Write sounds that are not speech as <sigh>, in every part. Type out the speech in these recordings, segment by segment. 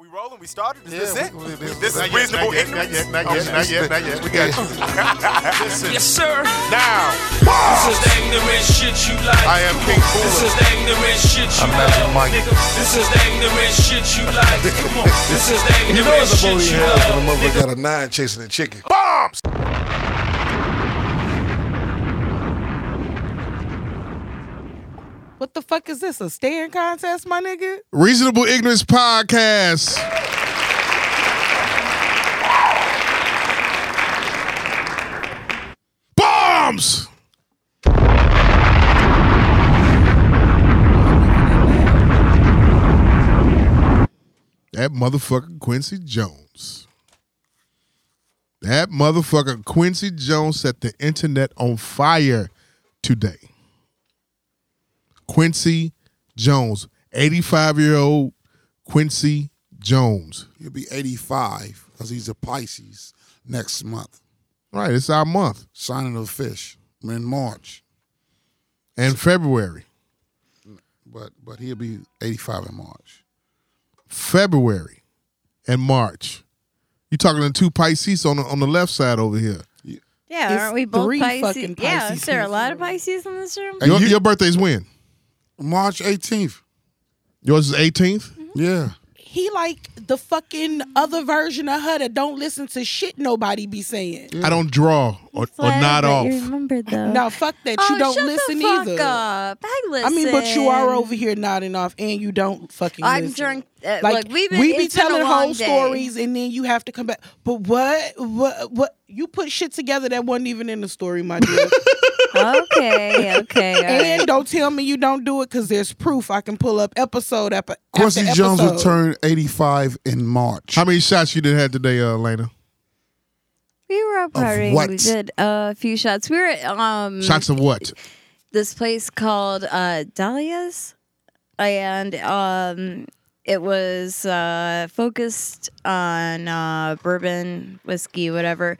we rolling? We started? Is Yeah, this it? we- we- we- this is yet, reasonable yet, ignorance? Not yet, not yet, not yet, not yet. We got you. <laughs> Yes, sir. now, This is the ignorant shit you like. I am King This is Cooler. the ignorant shit you I'm Magic love. Mike. This is the ignorant shit you like. Come on. <laughs> This is the You like. You know ignorant it's a shit booty hell when a motherfucker got a nine chasing a chicken. Bombs! What the fuck is this? A staring contest, my nigga? Reasonable Ignorance Podcast. Bombs! That motherfucker Quincy Jones. That motherfucker Quincy Jones set the internet on fire today. Quincy Jones, 85 year old Quincy Jones. He'll be 85 because he's a Pisces next month. Right, it's our month. Signing of the fish in March. And February. But but he'll be 85 in March. February and March. You're talking to two Pisces on the, on the left side over here. Yeah, It's aren't we both three Pisces? fucking Yeah, Pisces is there a lot of Pisces in this room? Your, your birthday's when? March 18th. Yours is 18th? Yeah. He like the fucking other version of her that don't listen to shit nobody be saying. I don't draw or, or Glad nod that off. You remembered <laughs> though. No, fuck that. oh, you don't shut listen the fuck either. Up. I listen. I mean, but you are over here nodding off, and you don't fucking. I'm listen. drunk. Uh, Like look, we've been, we be it's been a telling long whole day. stories, and then you have to come back. But what, what, what? You put shit together that wasn't even in the story, my dear. <laughs> Okay, okay. and right. don't tell me you don't do it because there's proof. I can pull up episode after Quincy after Jones will turn 85 in March. How many shots you did have today, uh, Lena? we were up partying. what? We did a few shots. We were at um Shots of what? this place called uh Dahlia's, and um it was uh focused on uh bourbon, whiskey, whatever.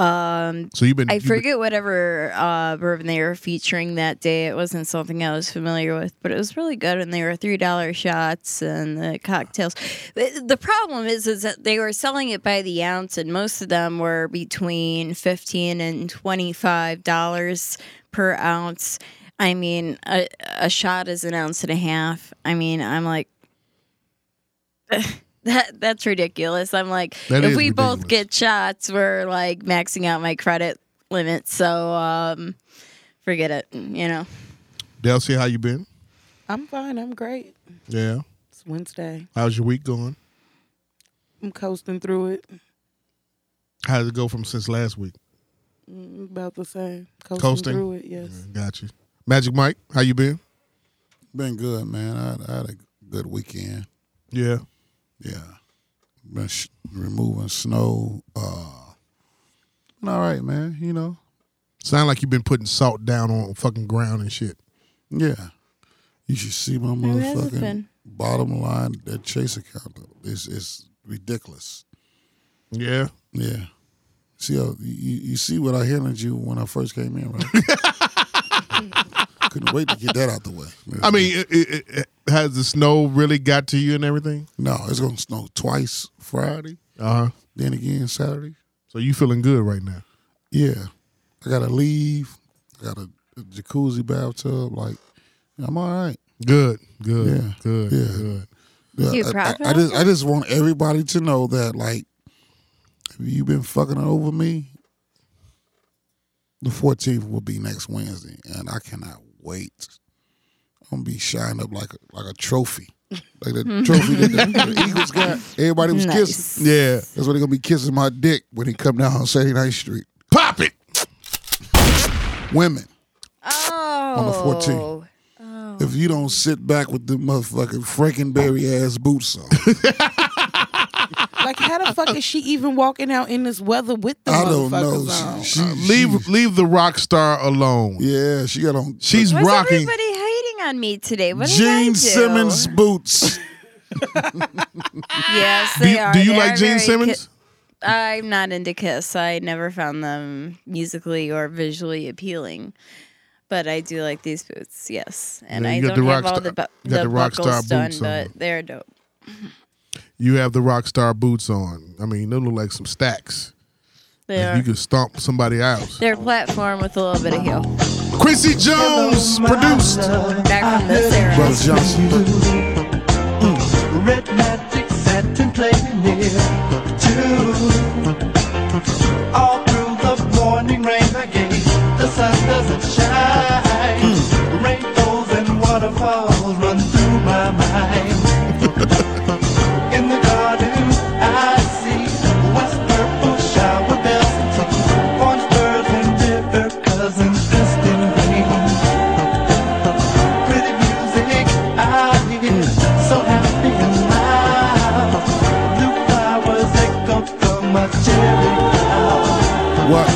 Um So you've been. I you've been- forget whatever uh, bourbon they were featuring that day. It wasn't something I was familiar with, but it was really good. And they were three dollar shots and the cocktails. The, the problem is, is that they were selling it by the ounce, and most of them were between fifteen and twenty five dollars per ounce. I mean, a, a shot is an ounce and a half. I mean, I'm like. <laughs> That that's ridiculous. I'm like, That if is we both get shots, we're like maxing out my credit limit. So um, forget it. You know. Delcy, how you been? I'm fine. I'm great. Yeah. It's Wednesday. How's your week going? I'm coasting through it. How did it go from since last week? Mm, About the same. Coasting, Coasting? through it. Yes. Got you. Magic Mike, how you been? Been good, man. I, I had a good weekend. Yeah. Yeah. Been sh- removing snow. Uh, been all right, man. You know. Sound like you've been putting salt down on fucking ground and shit. Yeah. You should see my How has motherfucking been? bottom line. That chase account though. It's it's ridiculous. Yeah. Yeah. See how you, you see what I handed you when I first came in, right? <laughs> Couldn't wait to get that out the way. I mean, it, it, it, has the snow really got to you and everything? no, it's gonna snow twice Friday, Uh huh. then again Saturday. So you feeling good right now? Yeah, I gotta leave. I got a, a jacuzzi bathtub. Like, I'm all right. Good. Good. Yeah. Good. Yeah. Good. Yeah, You I- proud I, I just I just want everybody to know that like if you've been fucking over me, the 14th will be next Wednesday, and I cannot wait. I'm gonna be shined up like a, like a trophy, like the <laughs> trophy that the, the Eagles got. Everybody was Nice. kissing. Yeah. That's what they're gonna be kissing my dick when he come down on 79th Street. Pop it. Women, Oh. On the 14th. if you don't sit back with the motherfucking Frankenberry ass boots on, <laughs> Like, how the fuck is she even walking out in this weather with the I don't know. motherfuckers on? She, she, Leave leave the rock star alone. Yeah, she got on She's Why's rocking. everybody hating on me today? What did I do? Simmons boots. <laughs> Yes, Do they you, are. do you They like Gene Simmons? ki- I'm not into Kiss. I never found them musically or visually appealing. But I do like these boots, yes. And Yeah, I don't have all star- the, bu- you got the the rock buckles star done, boots on. but they're dope. You have the rock star boots on. I mean, they look like some stacks. They You are. could stomp somebody out. They're platform with a little bit of heel. Quincy Jones produced. Back from this era. Brother Johnson. Red magic satin playing near too. All through the morning rain again, the sun doesn't shine. Rainbows and waterfalls run through What?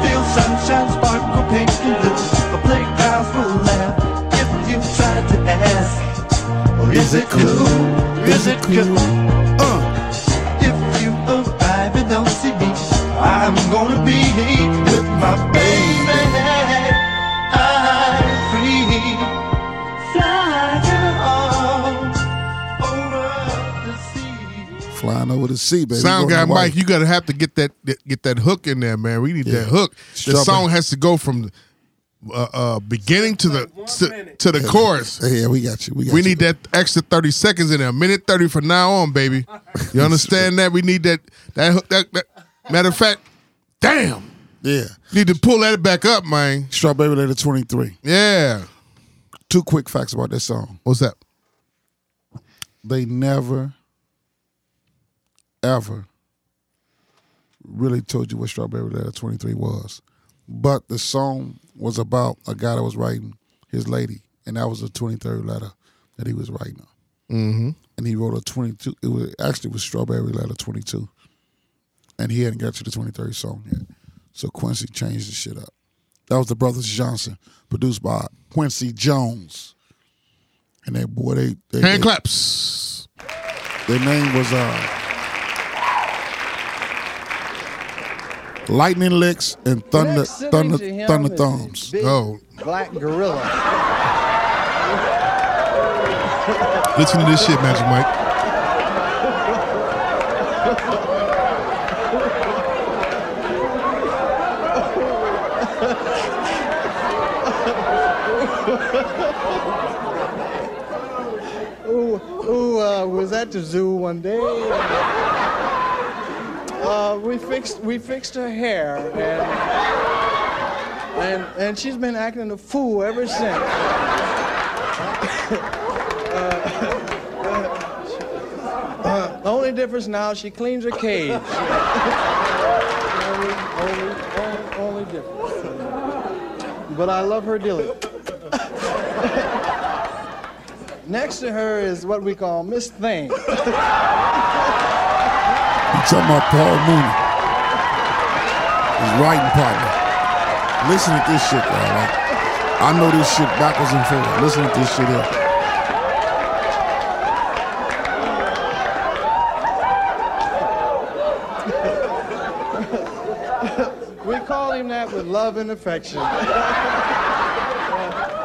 Feel sunshine sparkle pink and blue. The playgrounds will laugh if you try to ask. Or is it cool? Is it cool? Uh, if you arrive and don't see me, I'm gonna be with sea. Flying over baby. Sound Go guy Mike, Hawaii. you gotta have to get that get that hook in there, man. We need Yeah. that hook. The Strawberry. song has to go from uh, uh, beginning to the to, to the chorus. Yeah, we got you. We got We you. need that extra thirty seconds in there. Minute thirty from now on, baby. <laughs> You understand that? We need that that hook. That, that matter of fact, damn, Yeah. need to pull that back up, man. Strawberry Letter 23. Yeah. Two quick facts about this song. What's that? They never, ever really told you what Strawberry Letter 23 was. But the song was about a guy that was writing his lady, and that was the 23rd letter that he was writing. Mm-hmm. And he wrote a 22, it was actually was Strawberry Letter 22. And he hadn't got to the 23rd song yet. So Quincy changed the shit up. That was the Brothers Johnson, produced by Quincy Jones. And that boy, they, they Hand they- claps. their name was uh, Lightning Licks and Thunder Next Thunder Thunder Thumbs. Oh, black gorilla. listen to this shit, Magic Mike. Who, who uh, was at the zoo one day? Uh, we fixed we fixed her hair and and and she's been acting a fool ever since. Uh, the only difference now, she cleans her cage. <laughs> only, only, only, only difference. But I love her dearly. <laughs> Next to her is what we call Miss Thing. <laughs> Talking about Paul Mooney, his writing partner. Listen to this shit, y'all. I know this shit backwards and forward. Listen to this shit here. We call him that with love and affection.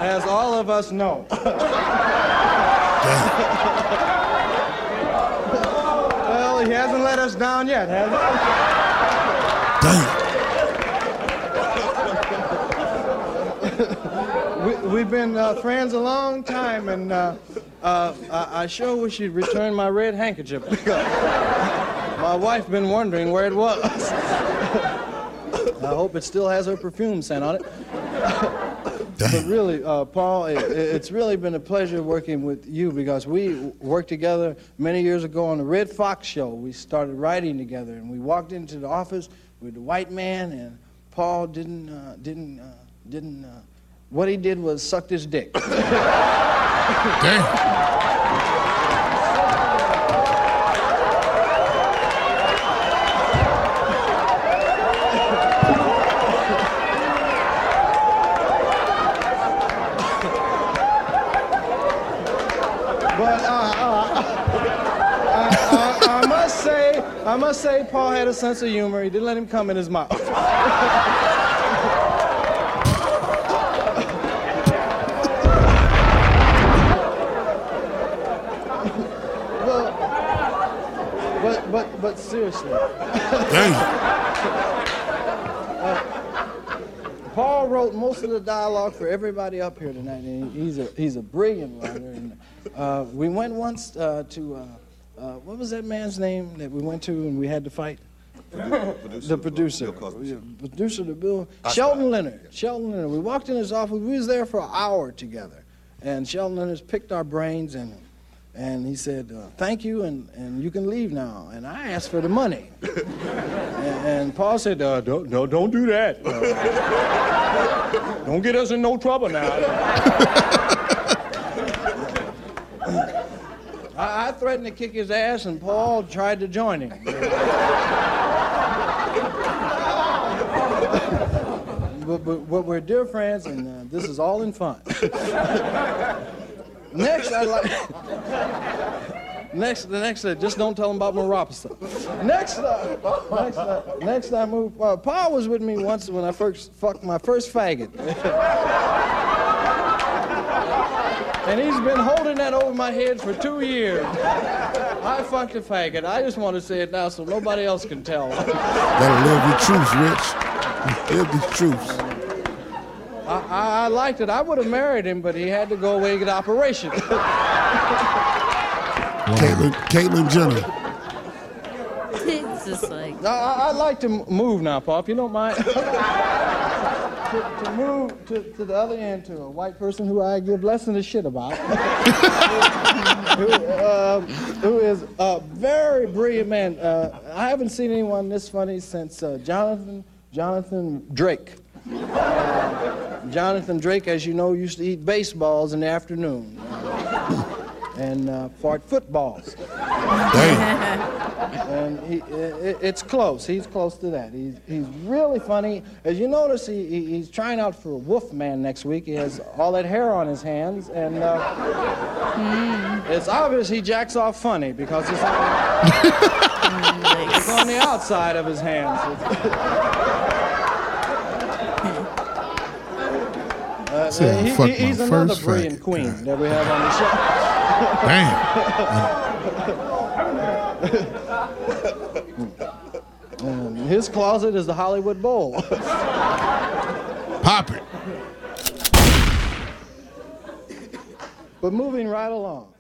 As all of us know. Well, he hasn't let us down yet, has Damn. he? <laughs> We, we've been uh, friends a long time, and uh, uh, I, I sure wish you'd return my red handkerchief. because <laughs> my wife been wondering where it was. <laughs> I hope it still has her perfume scent on it. But really, uh, Paul, it, it's really been a pleasure working with you because we worked together many years ago on the Redd Foxx show. We started writing together, and we walked into the office with the white man, and Paul didn't uh, didn't uh, didn't. Uh, what he did was sucked his dick. Damn. But uh, uh, I, I, I must say, Must say, Paul had a sense of humor. He didn't let him come in his mouth. <laughs> well, but but but seriously, Damn. Paul wrote most of the dialogue for everybody up here tonight, he's a he's a brilliant writer. And uh, we went once uh, to uh, what was that man's name that we went to and we had to fight? the producer, Yeah, producer to Bill Sheldon Leonard. Sheldon Leonard. We walked in his office. We was there for an hour together, and Sheldon Leonard picked our brains and. And he said, uh, "Thank you, and, and you can leave now." And I asked for the money, <laughs> and, and Paul said, uh, "Don't no, don't do that. Uh, <laughs> don't get us in no trouble now." <laughs> I, I threatened to kick his ass, and Paul tried to join him. but, but, but we're dear friends, and uh, this is all in fun. next, I'd like. Next, the next, uh, just don't tell them about Maropasa. Next, uh, next, uh, next, I move. Uh, Paul was with me once when I first fucked my first faggot. And he's been holding that over my head for two years. I fucked a faggot. I just want to say it now so nobody else can tell. That'll live your truths, Rich. Live the truths. I, I, I liked it. I would have married him, but he had to go away and get an operation. Caitlyn, Caitlyn Jenner. <laughs> It's just like I, I, I'd like to move now, Pop. you don't mind. <laughs> to, to move to, to the other end to a white person who I give less than a shit about. <laughs> who, uh, who is a very brilliant man. Uh, I haven't seen anyone this funny since uh, Jonathan Jonathan Drake. Uh, Jonathan Drake, as you know, used to eat baseballs in the afternoon and uh, fart footballs. Damn. <laughs> And he, i- it's close. He's close to that. He's, he's really funny. As you notice, he, he, he's trying out for Wolfman next week. He has all that hair on his hands, and uh, it's obvious he jacks off funny because it's on, <laughs> it's on the outside of his hands. <laughs> Uh, he- he- he's another first brilliant faggot. queen that we have on the show. Damn. And his closet is the Hollywood Bowl. Pop it. but moving right along.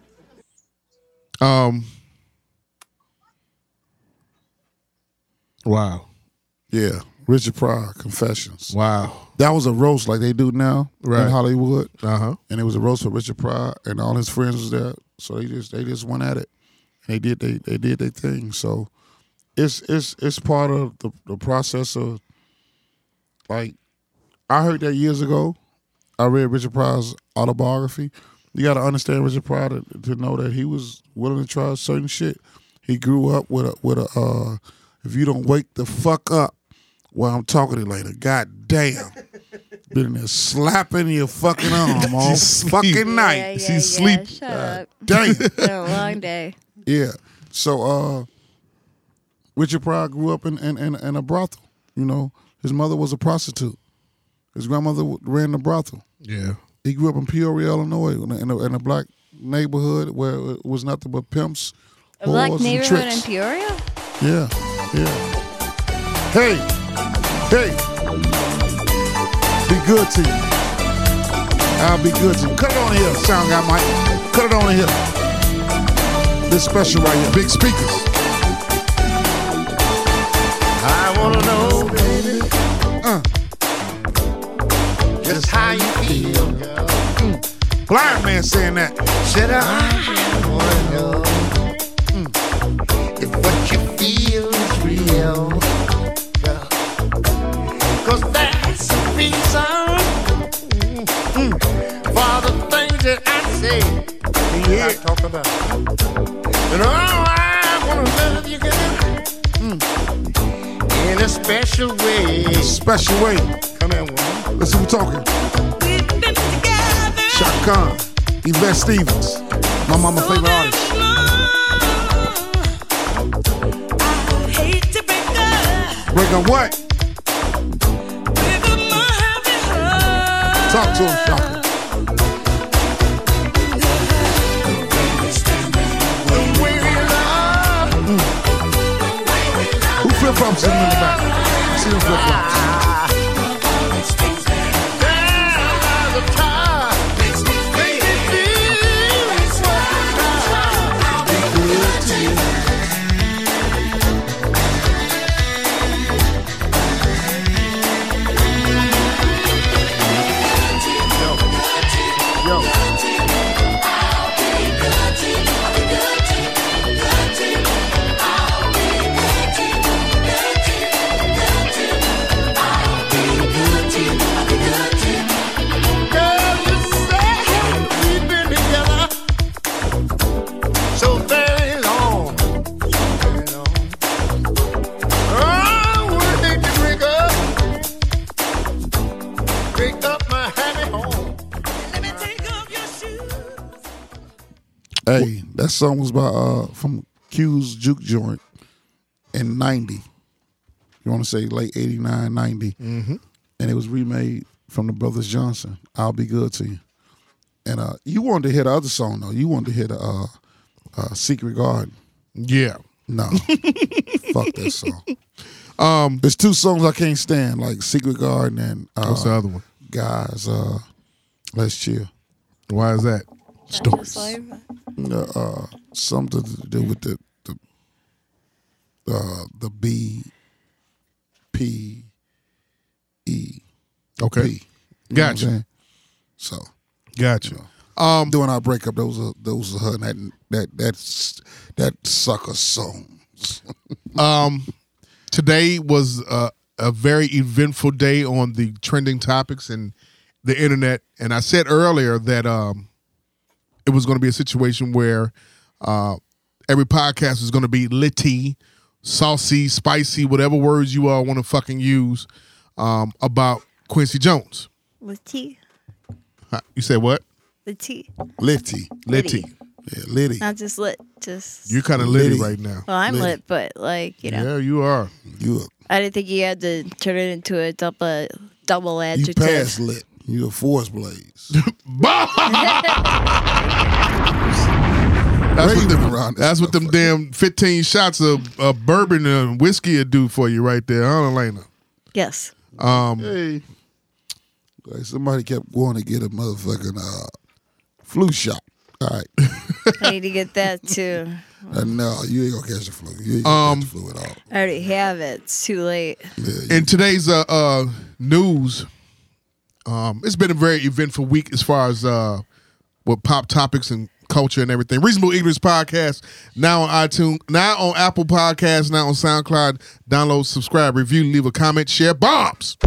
Um. Wow. Yeah. Richard Pryor, Confessions. Wow. That was a roast like they do now Right. in Hollywood. Uh huh. And it was a roast for Richard Pryor and all his friends was there. So they just they just went at it. And they did they they did their thing. So it's it's it's part of the, the process of like I heard that years ago. I read Richard Pryor's autobiography. You got to understand Richard Pryor to, to know that he was willing to try certain shit. He grew up with a with a. Uh, if you don't wake the fuck up while I'm talking to you later, god damn, <laughs> been in there slapping your fucking arm <laughs> all sleep. fucking night. yeah, yeah, She's yeah, sleep. Shut up. Damn. It's <laughs> been a long day. Yeah. So uh Richard Pryor grew up in, in, in, in a brothel. You know, his mother was a prostitute. His grandmother ran the brothel. Yeah. He grew up in Peoria, Illinois, in a, in a, in a black neighborhood where it was nothing but pimps, A black whores, and neighborhood in. Peoria? Yeah, yeah. Hey, hey, be good to you. I'll be good to you. Cut it on here, sound guy Mike. Cut it on here. This special right here. Big speakers. I wanna know, baby, Uh, just how you feel, girl. blind man saying that. Said I wanna know Yeah, I talk about. And oh, I wanna love you, girl. Hmm. In a special way. Special way. Come here, woman. Let's see who talking. Chaka Khan, Yvette Stevens, my mama favorite artist. Break up what? Talk to him, Chaka. Flip flops in the back. See them flip flops. Song was by uh from Q's Juke Joint in '90. You want to say late '89, '90, mm-hmm. and it was remade from the Brothers Johnson. I'll be good to you. And uh, you wanted to hear the other song though. You wanted to hear the uh, uh, Secret Garden. Yeah. No, <laughs> fuck that song. Um, there's two songs I can't stand, like Secret Garden and uh, What's the other one? guys. Uh, Let's chill. Why is that? Just like- Uh, uh, something to do with the the uh, the B P E Okay. P. You know what I'm Gotcha. saying? So Gotcha. um, during our breakup, those are those are her and that that that's that sucker songs. <laughs> Um, today was a, a very eventful day on the trending topics and the internet. And I said earlier that um, it was going to be a situation where uh, every podcast is going to be litty, saucy, spicy, whatever words you all want to fucking use um, about Quincy Jones. Litty. Huh, You said what? Litty. Litty, Litty. Litty. yeah, Litty. Not just lit. Just. You're kind of litty Litty. right now. well, I'm Litty. lit, but like you know, Yeah, you are. You I didn't think you had to turn it into a double double you adjective. lit. You a force blaze. <laughs> That's what them, that's what them damn 15 shots of, of bourbon and whiskey would do for you right there, huh, Elena? Yes. hey, like somebody kept going to get a motherfucking uh, flu shot. All right, I need to get that too. <laughs> Uh, no, you ain't gonna catch the flu. You ain't gonna Um, the flu at all. I already have it. It's too late. Yeah, In today's uh, uh, news, um, it's been a very eventful week as far as uh, pop topics and culture and everything. Reasonable Ignorance Podcast now on iTunes, now on Apple Podcasts, now on SoundCloud. Download, subscribe, review, leave a comment, share bombs.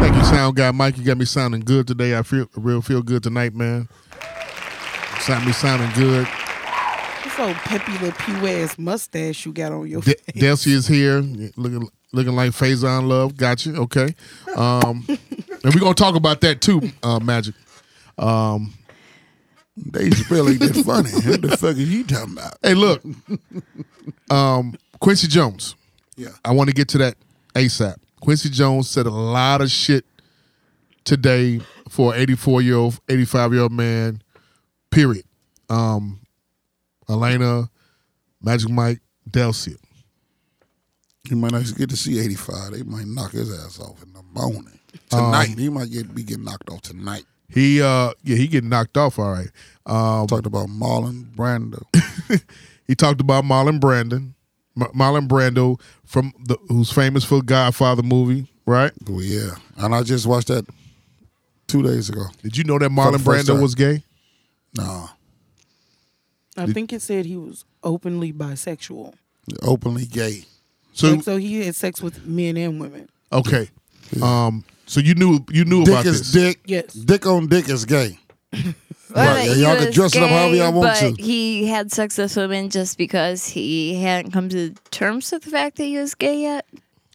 Thank you, sound guy Mike. You got me sounding good today. I feel real feel good tonight, man. Sound me sounding good. This old peppy little pew ass mustache you got on your De- face. Delcy is here, looking looking like Faizon Love. Got you, okay. Um, and we're gonna talk about that too, uh, Magic. they spell ain't that funny. what the fuck are you talking about? Hey, look, um, Quincy Jones. Yeah. I want to get to that ASAP. Quincy Jones said a lot of shit today for an 84 year old, 85 year old man. Period. Um, Elena, Magic Mike, Delcia. You might not get to see 85. They might knock his ass off in the morning. Tonight. he might get be getting knocked off tonight. He, uh, yeah, he getting knocked off. All right. Um, Talked about Marlon Brando. <laughs> He talked about Marlon Brandon, M- Marlon Brando from the who's famous for Godfather movie, right? oh, yeah. And I just watched that two days ago. Did you know that Marlon Brando time. was gay? Nah. I think it said he was openly bisexual. Openly gay. So like, so he had sex with men and women. okay, um, so you knew you knew Dick about is this. dick. Yes. Dick on dick is gay. <laughs> Well, Right, he y'all can was dress it up however y'all want but to. He had sex with women just because he hadn't come to terms with the fact that he was gay yet.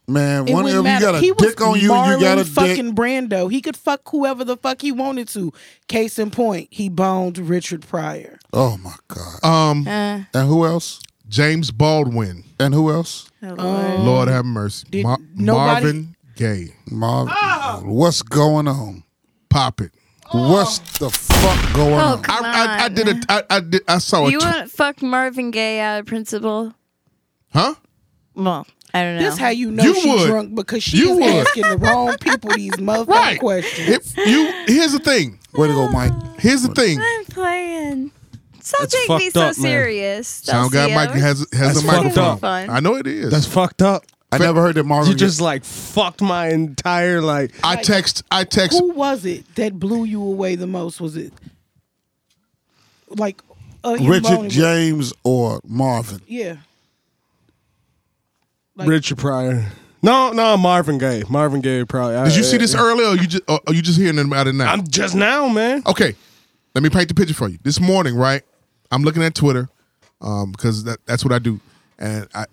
Man, It of wouldn't you got a he dick on you, Marlon you got a dick. fucking Brando. He could fuck whoever the fuck he wanted to. Case in point, he boned Richard Pryor. Oh my God. Um, Uh, and who else? James Baldwin, And who else? oh, Uh, Lord. Lord have mercy, Did Mar- nobody- Marvin Gaye, Marv. What's going on? pop it. What's the fuck going Oh, on? come I, I, I on. did a I, I did I saw a You tw- wouldn't fuck Marvin Gaye out of principle? huh? Well, I don't know. This how you know You she would. drunk because she You is would. asking the wrong people these <laughs> motherfucking Right. questions. If you here's the thing. Way to go, Mike. Here's the thing. I'm playing. Stop That's taking me so up, man. serious. Sound guy Mike has has That's a microphone. up. Fun. I know it is. That's fucked up. I never heard that Marvin. You just like fucked my entire like. I text I text Who was it that blew you away the most? Was it like uh, Richard James or Marvin. Yeah. Like- Richard Pryor. No, no, Marvin Gaye. Marvin Gaye probably. Did you see this I- earlier or you just or are you just hearing about it now? I'm just now, man. Okay, let me paint the picture for you. This morning, right? I'm looking at Twitter um, because that, that's what I do, and I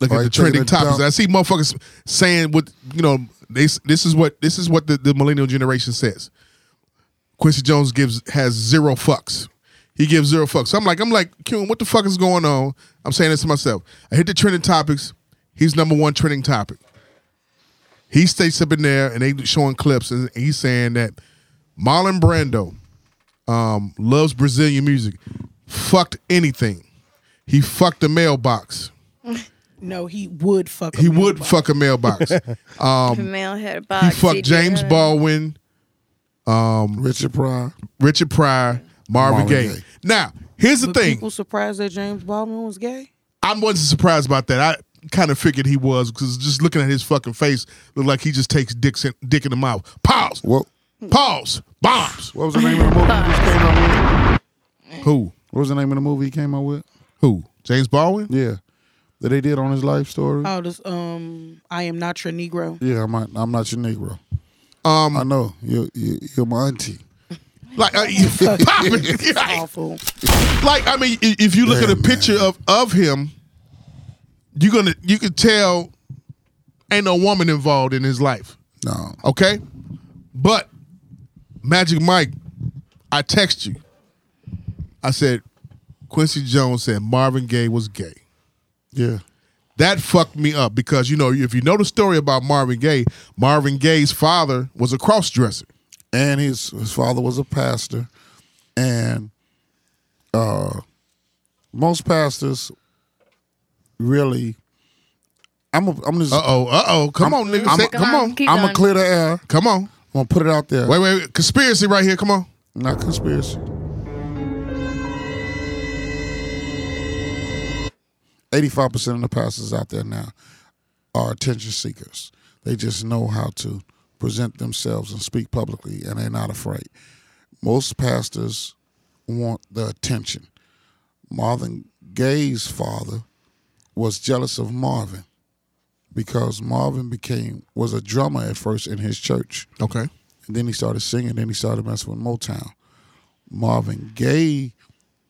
look Are at the trending topics. dump? I see motherfuckers saying what you know. They this is what this is what the, the millennial generation says. Quincy Jones gives has zero fucks. He gives zero fucks. So I'm like, I'm like, Kuhn, what the fuck is going on? I'm saying this to myself. I hit the trending topics. He's number one trending topic. He stays up in there and they showing clips and he's saying that Marlon Brando um, loves Brazilian music. Fucked anything. He fucked a mailbox. <laughs> No, he would fuck. a He would mailbox. fuck a mailbox. <laughs> If a male had a he fucked he'd James do it. Baldwin, Richard Pryor. Richard Pryor, Marvin, Marvin Gaye. Gaye. Now, here's the But thing. people surprised that James Baldwin was gay. I wasn't surprised about that. I kind of figured he was because just looking at his fucking face, looked like he just takes dicks in, dick in the mouth. Pause. What? Pause. Bombs. What was the name of the movie he just came out with? Who? What was the name of the movie he came out with? Who? James Baldwin? Yeah, that they did on his life story. Oh, this um, I am not your Negro. yeah, I'm not, I'm not your Negro. Um, I know you're, you're, you're my auntie. like uh, <laughs> you popping. Like, Awful. like, I mean, if you look at a picture of of him, you gonna you can tell ain't no woman involved in his life. No, Okay, but Magic Mike, I text you. I said Quincy Jones said Marvin Gaye was gay. yeah, That fucked me up because you know if you know the story about Marvin Gaye, Marvin Gaye's father was a cross dresser. and his his father was a pastor, and uh, most pastors really. I'm a, I'm just Uh oh, uh oh, come I'm- on, nigga, I'm- say, come on, Keep I'm going. gonna clear the air. Come on. I'm gonna put it out there. Wait, wait, wait, conspiracy right here. Come on. Not conspiracy. Eighty-five percent of the pastors out there now are attention seekers. They just know how to present themselves and speak publicly, and they're not afraid. Most pastors want the attention. Marvin Gaye's father was jealous of Marvin because Marvin became was a drummer at first in his church. Okay. And then he started singing. Then he started messing with Motown. Marvin Gaye,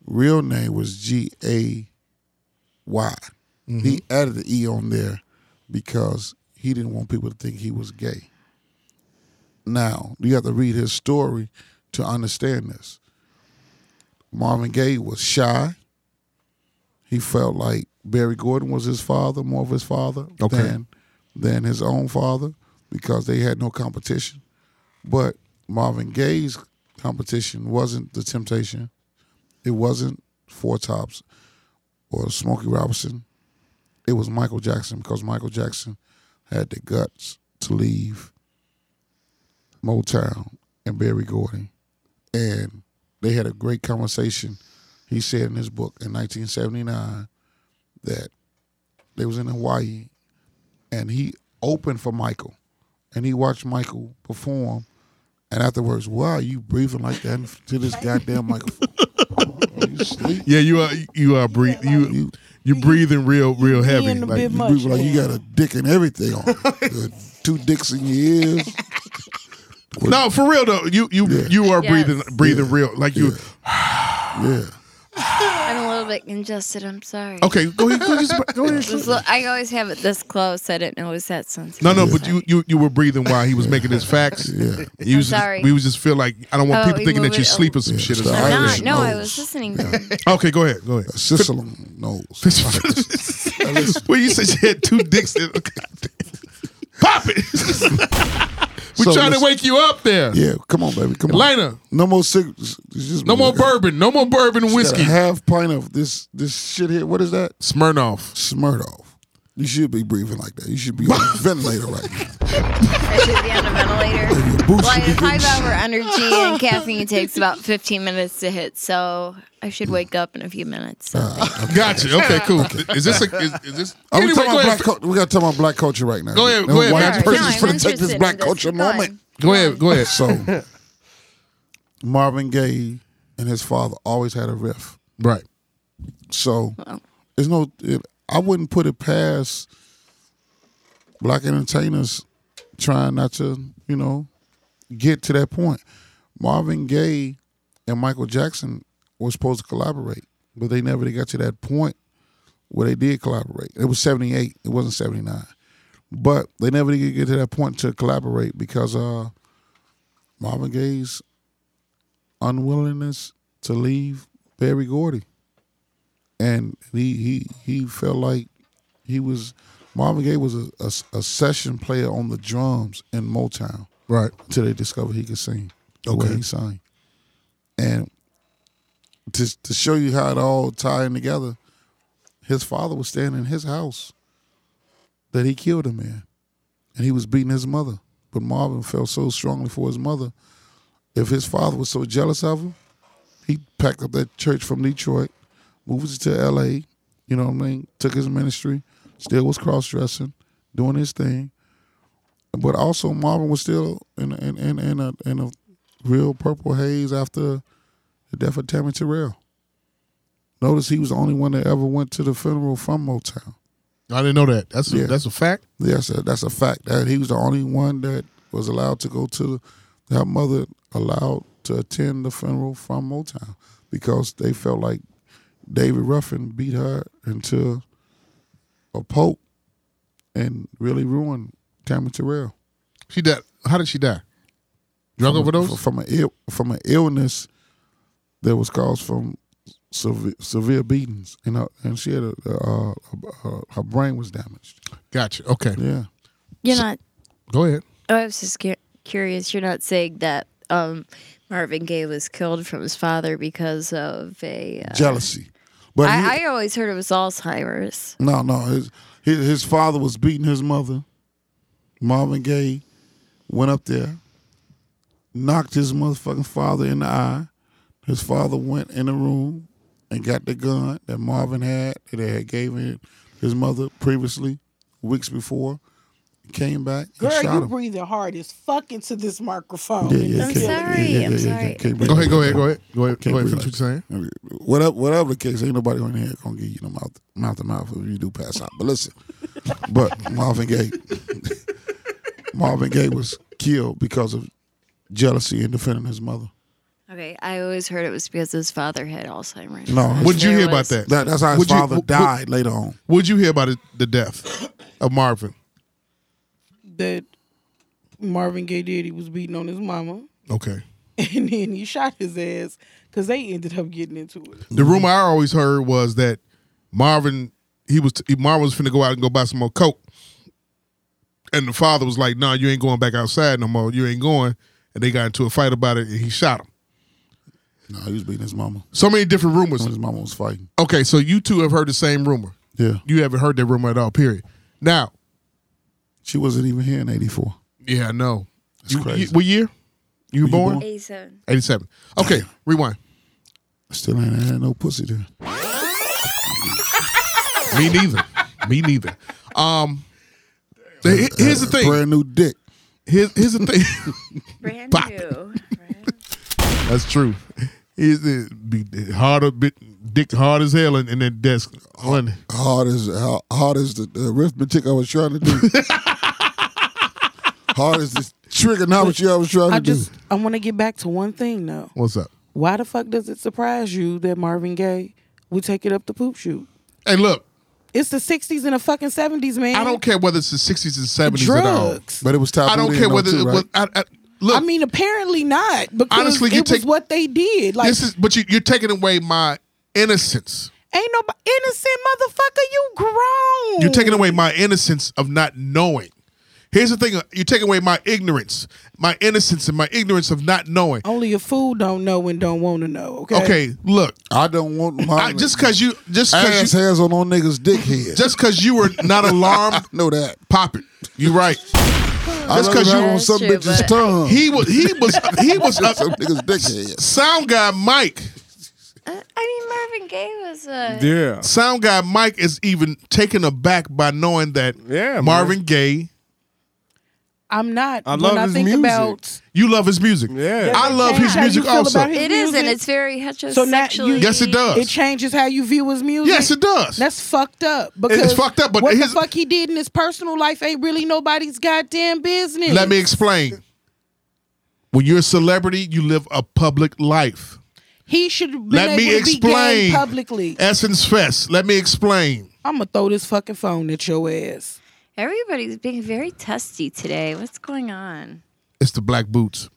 real name was G A Y. Mm-hmm. He added the E on there because he didn't want people to think he was gay. Now, you have to read his story to understand this. Marvin Gaye was shy. He felt like Barry Gordy was his father, more of his father Okay. than than his own father, because they had no competition. But Marvin Gaye's competition wasn't the Temptation. It wasn't Four Tops or Smokey Robinson. It was Michael Jackson because Michael Jackson had the guts to leave Motown and Barry Gordy. And they had a great conversation. He said in his book in 1979 that they was in Hawaii and he opened for Michael and he watched Michael perform and afterwards, why are you breathing like that to this <laughs> goddamn microphone? Are <laughs> you? Yeah, you are you are breathe you You- you breathing real real heavy. Being Like, You much. breathing like you got a dick and everything on. Good. <laughs> Uh, two dicks in your ears. no, for real though. You you Yeah. you are Yes. breathing breathing real like you. Yeah. I'm a little bit congested. I'm sorry. Okay, go ahead. Go ahead. Go ahead. This lo- I always have it this close. I didn't know it was that sensitive. No, no, but you, you you were breathing while he was making his facts. <laughs> Yeah. And you was just- sorry. we was just feel like I don't want How people we thinking that move you're it sleeping over? some shit. Or Yeah, I'm something. Irish not. No, I nose. was listening to him. <laughs> Okay, go ahead. Go ahead. Sicilian nose. well, you said you had two dicks. In, okay. Pop it. <laughs> We trying to wake you up there. Yeah, come on, baby, come on. Lena, No more cigarettes. No more bourbon. No more bourbon and Just got whiskey. A half pint of this this shit here. What is that? Smirnoff. Smirnoff. You should be breathing like that. You should be on a <laughs> ventilator right now. I should be on a ventilator. Your boots Well, I should be have five getting- hour energy and <laughs> caffeine takes about 15 minutes to hit, so I should wake up in a few minutes. So. Uh, gotcha. Okay, cool. Is this a, is, is this? Are <laughs> oh, we, Anyway, talking go about ahead. black cul- we got to talk about black culture right now. Go ahead, go ahead, White man. Sure. person's No, I'm gonna take this in black this. culture Go on. moment. Go ahead. Go ahead. So, Marvin Gaye and his father always had a riff. Right. So, Well. there's no. It, I wouldn't put it past black entertainers trying not to, you know, get to that point. Marvin Gaye and Michael Jackson were supposed to collaborate, but they never got to that point where they did collaborate. It was 78, it wasn't 79. But they never did get to that point to collaborate because uh, Marvin Gaye's unwillingness to leave Barry Gordy. And he he he felt like he was Marvin Gaye was a, a, a session player on the drums in Motown Right. until they discovered he could sing Okay. he sang. And to to show you how it all tied in together, his father was standing in his house that he killed a man. and he was beating his mother. But Marvin felt so strongly for his mother. If his father was so jealous of him, he packed up that church from Detroit, moved it to L.A. You know what I mean? Took his ministry, still was cross dressing, doing his thing. But also Marvin was still in in in, in a in a real purple haze after the death of Tammy Terrell. Notice he was the only one that ever went to the funeral from Motown. I didn't know that. That's a, Yeah. that's a fact. Yes, that's that's a fact. That he was the only one that was allowed to go to the, her mother allowed to attend the funeral from Motown because they felt like David Ruffin beat her into a pope and really ruined Tammy Terrell. She died. How did she die? Drug from a- overdose. from an Ill, from an illness that was caused from severe, severe beatings, and her, and she had a, uh, uh, her brain was damaged. Gotcha. Okay. Yeah, You're not. Go ahead. Oh, I was just curious. You're not saying that um, Marvin Gaye was killed from his father because of a. Uh, jealousy. But he- I, I always heard it was Alzheimer's. no, no, his, his his father was beating his mother. Marvin Gaye went up there, knocked his motherfucking father in the eye. His father went in the room and got the gun that Marvin had that they had gave him his mother previously, weeks before. Came back and Girl, shot you him. breathing hard as fuck into this microphone. Yeah, yeah, I'm can't- sorry, I'm sorry. can't Go ahead. Go ahead. Go ahead. Go ahead. Can't Go ahead. Finish what you're saying. Whatever, whatever the case, ain't nobody on here gonna give you no mouth, mouth to mouth if you do pass out. But listen, but Marvin Gaye, <laughs> Marvin Gaye was killed because of jealousy and defending his mother. Okay, I always heard it was because his father had Alzheimer's. No, What'd you there hear about that? That, that's how his Would you- father would- died later on. What'd you hear about it, the death of Marvin? That Marvin Gaye did. He was beating on his mama, Okay. <laughs> and then he shot his ass because they ended up getting into it. The rumor I always heard was that Marvin he was Marvin was finna go out and go buy some more coke, and the father was like, "No, you ain't going back outside no more. You ain't going." And they got into a fight about it, and he shot him. No, he was beating his mama So many different rumors. when his mama was fighting. Okay, so you two have heard the same rumor. Yeah, You haven't heard that rumor at all. Period. Now, she wasn't even here in '84. yeah, I know. That's You- crazy. you- what year? You were Were born? born? 87. Eighty-seven. Okay, <coughs> rewind. Still ain't had no pussy then. Me neither. Me neither. Um, he- here's the thing. Brand new dick. Here's, here's the thing. <laughs> Brand Pop. new. That's true. He's the be hard bit dick hard as hell in, in that desk. On hard as hard as the, the arithmetic I was trying to do. <laughs> <laughs> hard as the trigonometry I was trying to I just do. I want to get back to one thing though. what's up? Why the fuck does it surprise you that Marvin Gaye would take it up the poop shoot? Hey, look, It's the '60s and the fucking '70s, man. I don't care whether it's the sixties and seventies at all. drugs. But it was taboo. I don't care whether too, it was. I, I, look, I mean, apparently not because Honestly, you it was what they did. Like, this is. But you, you're taking away my innocence. ain't no innocent motherfucker. You grown. You're taking away my innocence of not knowing. Here's the thing: you take away my ignorance, my innocence, and my ignorance of not knowing. Only a fool don't know and don't want to know. Okay. Okay, look, I don't want my I, just because you just ass because you hairs on on niggas' dick head. just because you were not <laughs> alarmed, know that. pop it. You right. I Just know 'cause that you- on some true, bitch's tongue. He was he <laughs> was he was up. some niggas' dick head. Sound guy Mike. Uh, I mean, Marvin Gaye was uh, Yeah. Sound guy Mike is even taken aback by knowing that Yeah, man. Marvin Gaye. I'm not. I when love I his think music. about You love his music. Yeah. I love his How you music feel also. about his It is, and music? it's very heterosexually. So now you- Yes, it does. it changes how you view his music. Yes, it does. That's fucked up. Because fucked up, but what his- the fuck he did in his personal life ain't really nobody's goddamn business. Let me explain. When you're a celebrity, you live a public life. He should have been Let able me to be gay explain. publicly. Essence Fest. Let me explain. I'm gonna throw this fucking phone at your ass. Everybody's being very testy today. What's going on? It's the black boots.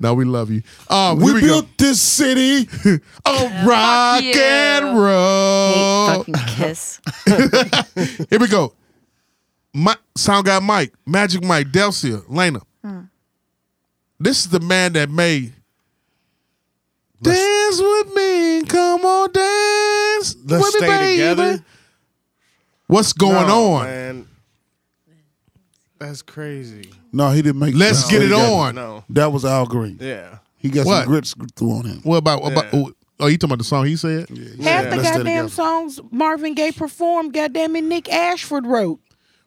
now we love you. Um, We here we go. built this city. <laughs> Oh, rock you. and Hate roll. fucking kiss. <laughs> Here we go. My, sound guy Mike, Magic Mike, Delcia, Lena. This is the man that made Dance with me. Come on, dance. Let's with me, stay baby. together. What's going No, on? Man. That's crazy. No, he didn't make. Let's no, get it got- on. No. That was Al Green. Yeah. He got What? some grits through on him. What about, what about oh, oh, you talking about the song he said? Half the Let's goddamn songs Marvin Gaye performed, goddamn it, Nick Ashford wrote.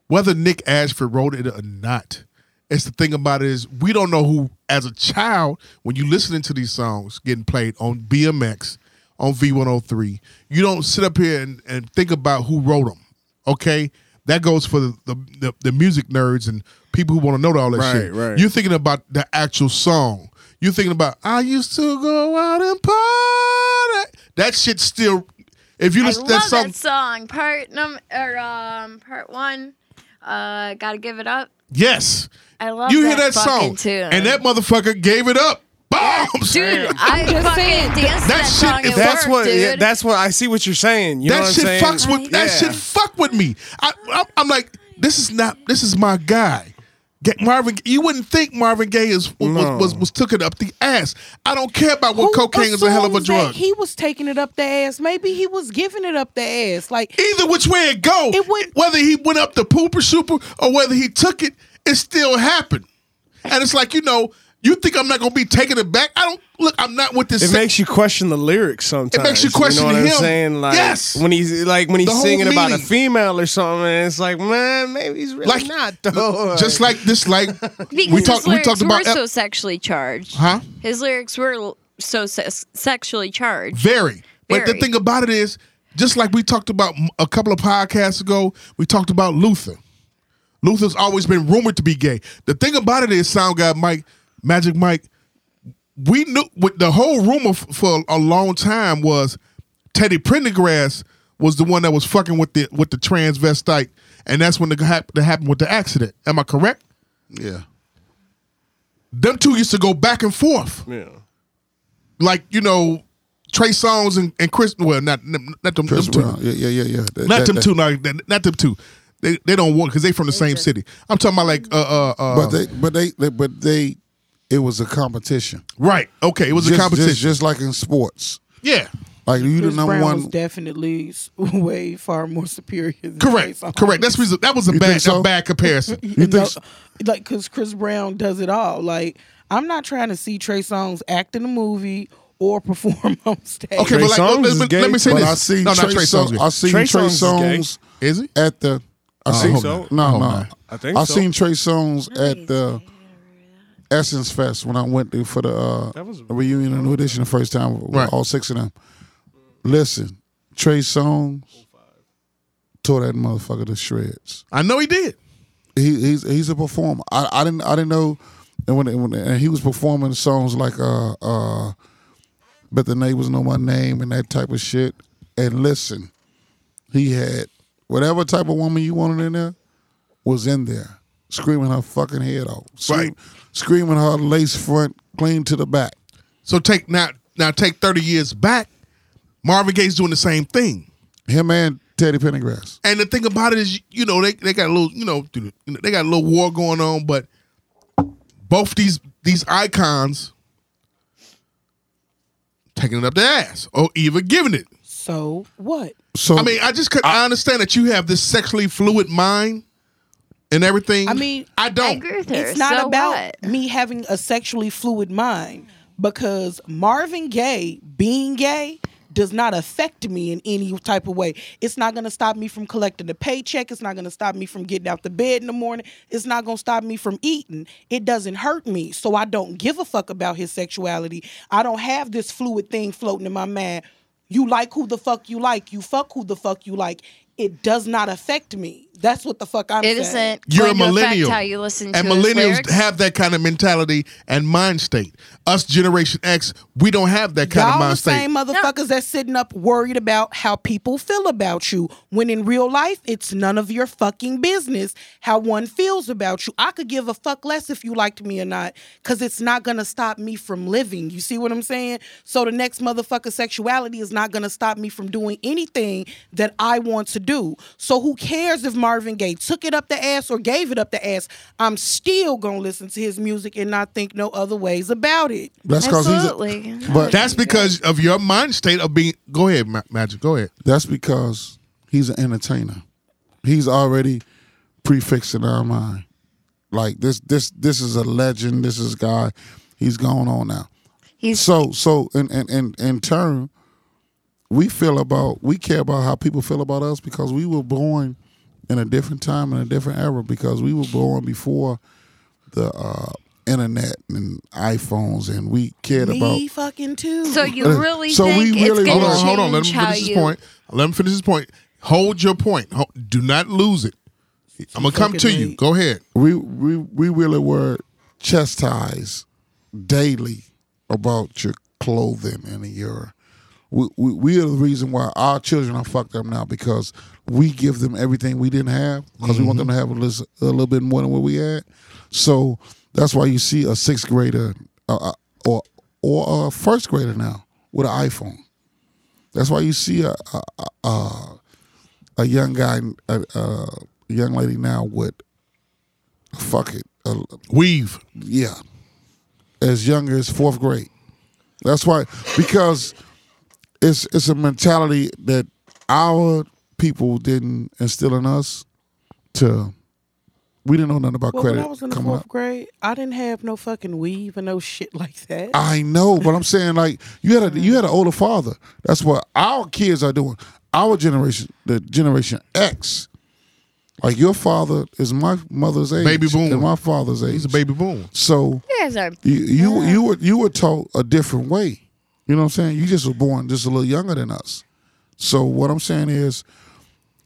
Whether Nick Ashford wrote it or not, it's the thing about it is we don't know who, as a child, when you listening to these songs getting played on BMX, on V103, you don't sit up here and, and think about who wrote them. Okay? That goes for the, the, the, the music nerds and people who want to know all that Right, shit. right. You're thinking about the actual song. You're thinking about, I used to go out and party. That shit still, if you I listen love to that song, that song. Part num or um part one. Uh, gotta give it up. yes. I love you that hear that fucking song, tune. and that motherfucker gave it up. Bombs. Dude, I just saying, that that, shit song is- That's work, what. dude. Yeah, that's what I see. What you're saying. You know that what I'm shit saying? fucks with that Yeah. shit. Fuck with me. I, I, I'm like, this is not. This is my guy. Get Marvin. You wouldn't think Marvin Gaye is was, No. was was took it up the ass. I don't care about what Who cocaine is a hell of a assumes that drug. He was taking it up the ass. Maybe he was giving it up the ass. Like Either which way it go, It would- whether he went up the pooper super or whether he took it, it still happened. And it's like you know, you think I'm not gonna be taking it back? I don't look. I'm not with this. It sa- makes you question the lyrics sometimes. It makes you question know what him. I'm saying? Like Yes. when he's like when he's whole singing about a female or something, and it's like, man, maybe he's really like not though. Just like this, like <laughs> because we talked. his We talked about were so sexually charged. huh? His lyrics were so se- sexually charged. Very. But the thing about it is, just like we talked about a couple of podcasts ago, we talked about Luther. Luther's always been rumored to be gay. The thing about it is, Sound Guy Mike, Magic Mike, we knew with the whole rumor f- for a long time was Teddy Pendergrass was the one that was fucking with the with the transvestite, and that's when the hap- that happened with the accident. Am I correct? Yeah. Them two used to go back and forth. yeah. like you know Trey Songz and, and Chris. Well, not not them, Chris them two. Brown. Yeah, yeah, yeah, yeah. That- Not that- them that- two. Like that- not them two. They they don't work because they from the same city. I'm talking about like uh uh, uh But they, but they, they, but they, it was a competition. right. Okay, it was just, a competition. just, just like in sports. yeah, Like you the Chris number Brown was one. definitely <laughs> way far more superior. Than correct, Trey correct. That's reason, that was a You bad think so? a bad comparison. <laughs> You think know, so? like because Chris Brown does it all. Like I'm not trying to see Trey Songz act in a movie or <laughs> perform on stage. Okay, Trey but like Songz let, let- gay? let me say But this. I seen no, Trey, not Trey Songz. Songz. I seen Trey Trey, Songz is. Songz Is he? at the. I I seen hope so. no, I no. I think I so. seen Trey Songz at the Essence Fest when I went there for the uh, That was- reunion and new edition the first time. with Right. All six of them. Listen, Trey Songz tore that motherfucker to shreds. I know he did. He, he's he's a performer. I, I didn't I didn't know, and when, when and he was performing songs like uh uh, but the neighbors know my name and that type of shit. And listen, he had whatever type of woman you wanted in there was in there, screaming her fucking head off, Scream- Right. Screaming her lace front clean to the back. So take now now take 30 years back. Marvin Gaye's doing the same thing. Him and Teddy Pendergrass. And the thing about it is, you know, they, they got a little, you know, they got a little war going on, but both these these icons taking it up their ass or even giving it. So what? So I mean, I just could, I understand that you have this sexually fluid mind and everything. I mean, I I don't. agree with her. It's not So about what? me having a sexually fluid mind because Marvin Gaye being gay does not affect me in any type of way. It's not going to stop me from collecting the paycheck. It's not going to stop me from getting out the bed in the morning. It's not going to stop me from eating. It doesn't hurt me. So I don't give a fuck about his sexuality. I don't have this fluid thing floating in my mind. You like who the fuck you like. You fuck who the fuck you like. It does not affect me. That's what the fuck I'm It saying. isn't You're a going to affect millennial. how you listen and to his millennials lyrics. have that kind of mentality and mind state. Us, Generation X, we don't have that kind of Y'all mind the state. same motherfuckers that's sitting up worried about how people feel about you. When in real life, it's none of your fucking business how one feels about you. I could give a fuck less if you liked me or not, because it's not gonna stop me from living. You see what I'm saying? So the next motherfucker sexuality is not gonna stop me from doing anything that I want to do. So who cares if Marvin Gaye took it up the ass or gave it up the ass? I'm still gonna listen to his music and not think no other ways about it. that's because he's. A, but That's because of your mind state of being. Go ahead, Ma- Magic. Go ahead. that's because he's an entertainer. He's already prefixed in our mind. Like this, this, this is a legend. This is a guy. He's gone on now. He's So, so in in in, in turn, we feel about we care about how people feel about us because we were born in a different time in a different era because we were born before the uh, internet and iPhones and we cared about Me about fucking too. so you Uh, really so think we it's really going Hold on, hold on. Let him finish his you point. Let him finish his point. Hold your point. Ho- Do not lose it. I'm gonna come fucking to you. Go ahead. we we we really were chastised daily about your clothing and your we, we, we are the reason why our children are fucked up now because we give them everything we didn't have because we want them to have a little, a little bit more than what we had. So that's why you see a sixth grader uh, uh, or or a first grader now with an iPhone. That's why you see a a, a, a, a young guy, a, a young lady now with fuck it, a, Weave. yeah, as young as fourth grade. That's why because it's it's a mentality that our people didn't instill in us. To we didn't know nothing about Well, credit when I was in the coming fourth up. grade, I didn't have no fucking weave and no shit <laughs> like that. I know, but I'm saying like you had a you had an older father. That's what our kids are doing. Our generation, the generation X, like your father is my mother's age, Baby boom, and my father's age. He's a baby boom. So You guys are you you you were you were taught a different way. You know what I'm saying? You just were born just a little younger than us. So what I'm saying is,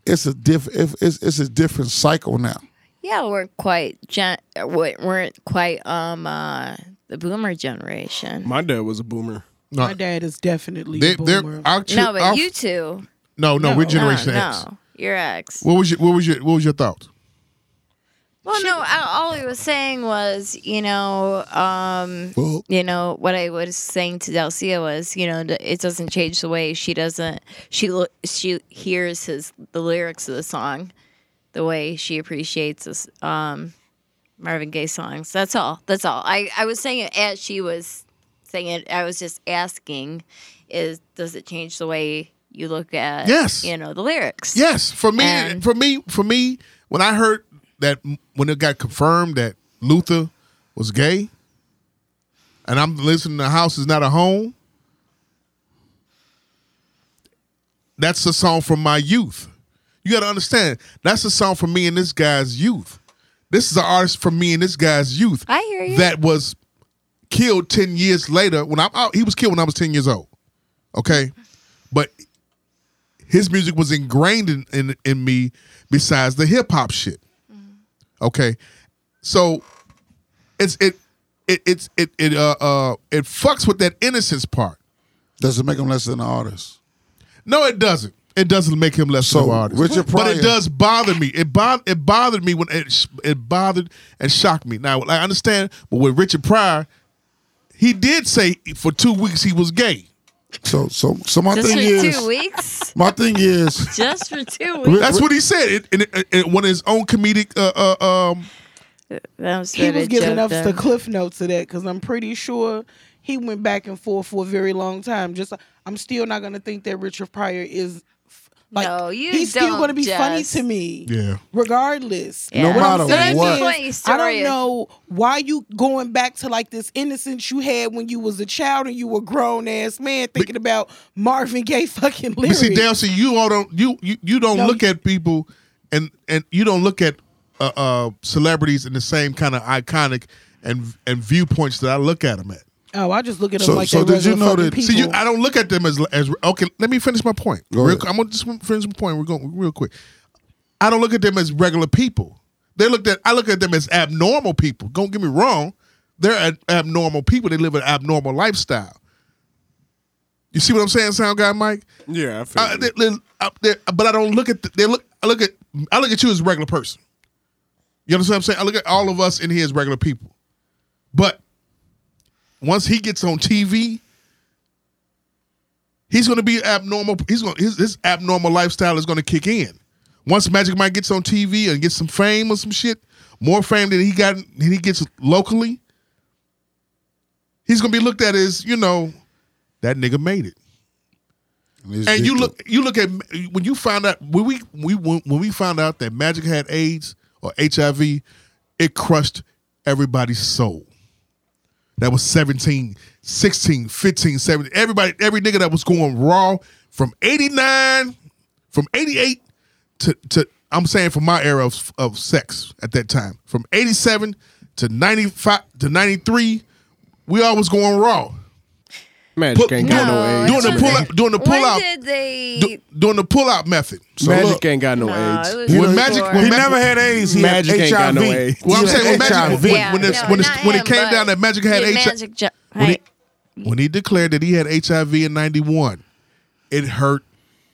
it's a diff it's it's a different cycle now. yeah, we're quite gen- we weren't quite um uh the boomer generation. My dad was a boomer. No, My dad is definitely they, a they're boomer. our chi- No, but our- you two. No, no, No. we're Generation no, X. no, your ex. What was your what was your what was your thought? Well, no, I- all he was saying was, you know, um, Well, you know, what I was saying to Delcia was, you know, it doesn't change the way she doesn't she lo- she hears his the lyrics of the song, the way she appreciates this um, Marvin Gaye songs. That's all. That's all. I I was saying it as she was saying it. I was just asking, is does it change the way you look at Yes. you know the lyrics? Yes, for me, And- for me, for me, when I heard that when it got confirmed that Luther was gay, and I'm listening to "House Is Not a Home," that's a song from my youth. You got to understand, that's a song from me and this guy's youth. This is an artist from me and this guy's youth. I hear you. That was killed ten years later. When I'm out, he was killed when I was ten years old. Okay, but his music was ingrained in, in, in me besides the hip hop shit. Okay. So it's it it it's it it uh uh it fucks with that innocence part. does it make him less than an artist? No, it doesn't. It doesn't make him less So, of an artist. Richard Pryor, but it does bother me. It bothered it bothered me when it it bothered and shocked me. Now I understand, but with Richard Pryor, he did say for two weeks he was gay. So so so my Just thing for is two weeks. my thing is <laughs> Just for two weeks. That's what he said in, in, in, in one of his own comedic. Uh, uh, um, was he was giving us the cliff notes of that because I'm pretty sure he went back and forth for a very long time. Just I'm still not gonna think that Richard Pryor is like No, you he's still don't gonna be funny to me. yeah. Regardless. Yeah. No What I'm matter saying what. is, Funny I don't know why you going back to like this innocence you had when you was a child and you were grown ass man thinking about Marvin Gaye fucking But lyrics. see, Delsey, you all don't you you, you don't No, look at people and and you don't look at uh, uh, celebrities in the same kind of iconic and and viewpoints that I look at them at. Oh, I just look at them So- like so they did you regular know that- people. See, you, I don't look at them as as okay. Let me finish my point. Go Real, ahead. I'm gonna just finish my point. We're going real quick. I don't look at them as regular people. They looked at I look at them as abnormal people. Don't get me wrong. They're ab- abnormal people. They live an abnormal lifestyle. You see what I'm saying, sound guy Mike? Yeah, I feel Uh, you. they- they- uh, they- but I don't look at the, they look. I look at I look at you as a regular person. You understand what I'm saying? I look at all of us in here as regular people. But once he gets on TV, he's going to be abnormal. He's going his, his abnormal lifestyle is going to kick in. Once Magic Mike gets on TV and gets some fame or some shit, more fame than he got than he gets locally, he's going to be looked at as you know that nigga made it It's and you look you look at when you found out when we we when when we found out that Magic had AIDS or HIV, it crushed everybody's soul. That was 17, 16, 15, 17. Everybody, every nigga that was going raw from 89, from 88 to to I'm saying from my era of, of sex at that time. From 87 to 95 to 93, we all was going raw. Magic Put- ain't got no, No, age. Doing the When pull out doing the pull when out did they? do, doing the pull out method. So Magic look, ain't got no, No, AIDS. it was When before. Magic- when he Ma- never had AIDS. He Magic had ain't got no AIDS. Well, I'm saying when Magic when, Yeah, when, it's, no, when, it's, not when it came down that Magic had yeah, HIV Magic Jo- when he, when he declared that he had HIV in '91, it hurt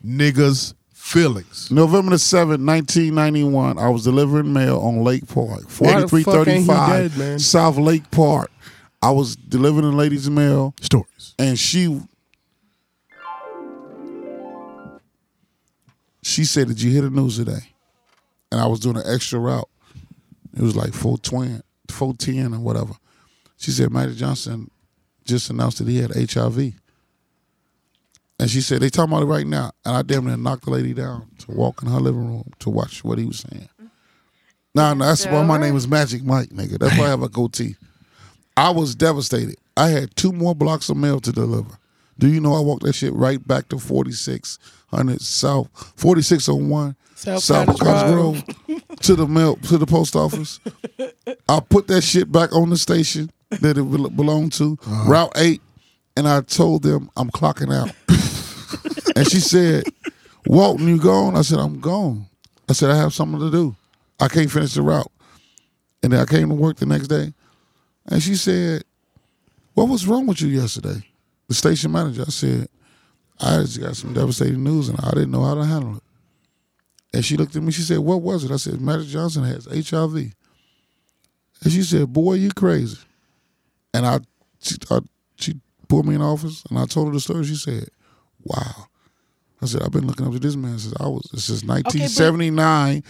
niggas' feelings. November the 7th, 1991, I was delivering mail on Lake Park, Why the fuck ain't he 4335 dead. South Lake Park. I was delivering the lady's mail, Stories. And she she said, "Did you hear the news today?" And I was doing an extra route. It was like 420, 410 or whatever. She said, Magic Johnson just announced that he had HIV. And she said, they talking about it right now. And I damn near knocked the lady down to walk in her living room to watch what he was saying. Nah, nah, that's why my name is Magic Mike, nigga. That's why I have a goatee. I was devastated. I had two more blocks of mail to deliver. Do you know I walked that shit right back to 4600 South, 4601 South South Cottage Cottage Grove. Grove to the mail to the post office. I put that shit back on the station that it belonged to, uh-huh. Route 8, and I told them I'm clocking out. <laughs> and she said, Walton, you gone? I said, I'm gone. I said, I have something to do. I can't finish the route. And then I came to work the next day, and she said, What was wrong with you yesterday? The station manager. I said, I just got some devastating news, and I didn't know how to handle it. And she looked at me. She said, "What was it?" I said, "Magic Johnson has HIV." And she said, "Boy, you crazy." And I, she, I, she pulled me in the office, and I told her the story. She said, "Wow." I said, "I've been looking up to this man since I was since 1979."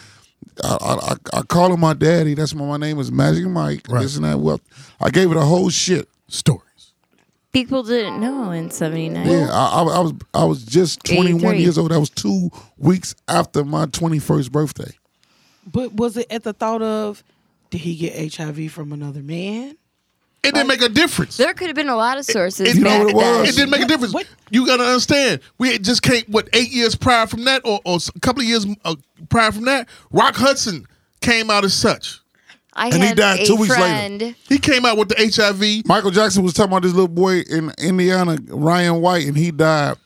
I, I, I, I call him my daddy. That's why my name is Magic Mike. Right. This and that. Well, I gave it a whole shit. Stories. people didn't know in '79. Yeah, I, I, I was I was just 21 83. years old. That was two weeks after my 21st birthday. But was it at the thought of did he get HIV from another man? It didn't make a difference. There could have been a lot of sources. It, You know what it was? then. It didn't make a difference. What? You gotta understand. We had just came what eight years prior from that, or, or a couple of years uh, prior from that. Rock Hudson came out as such. I And he died a two weeks later. He came out with the HIV. Michael Jackson was talking about this little boy in Indiana, Ryan White, and he died.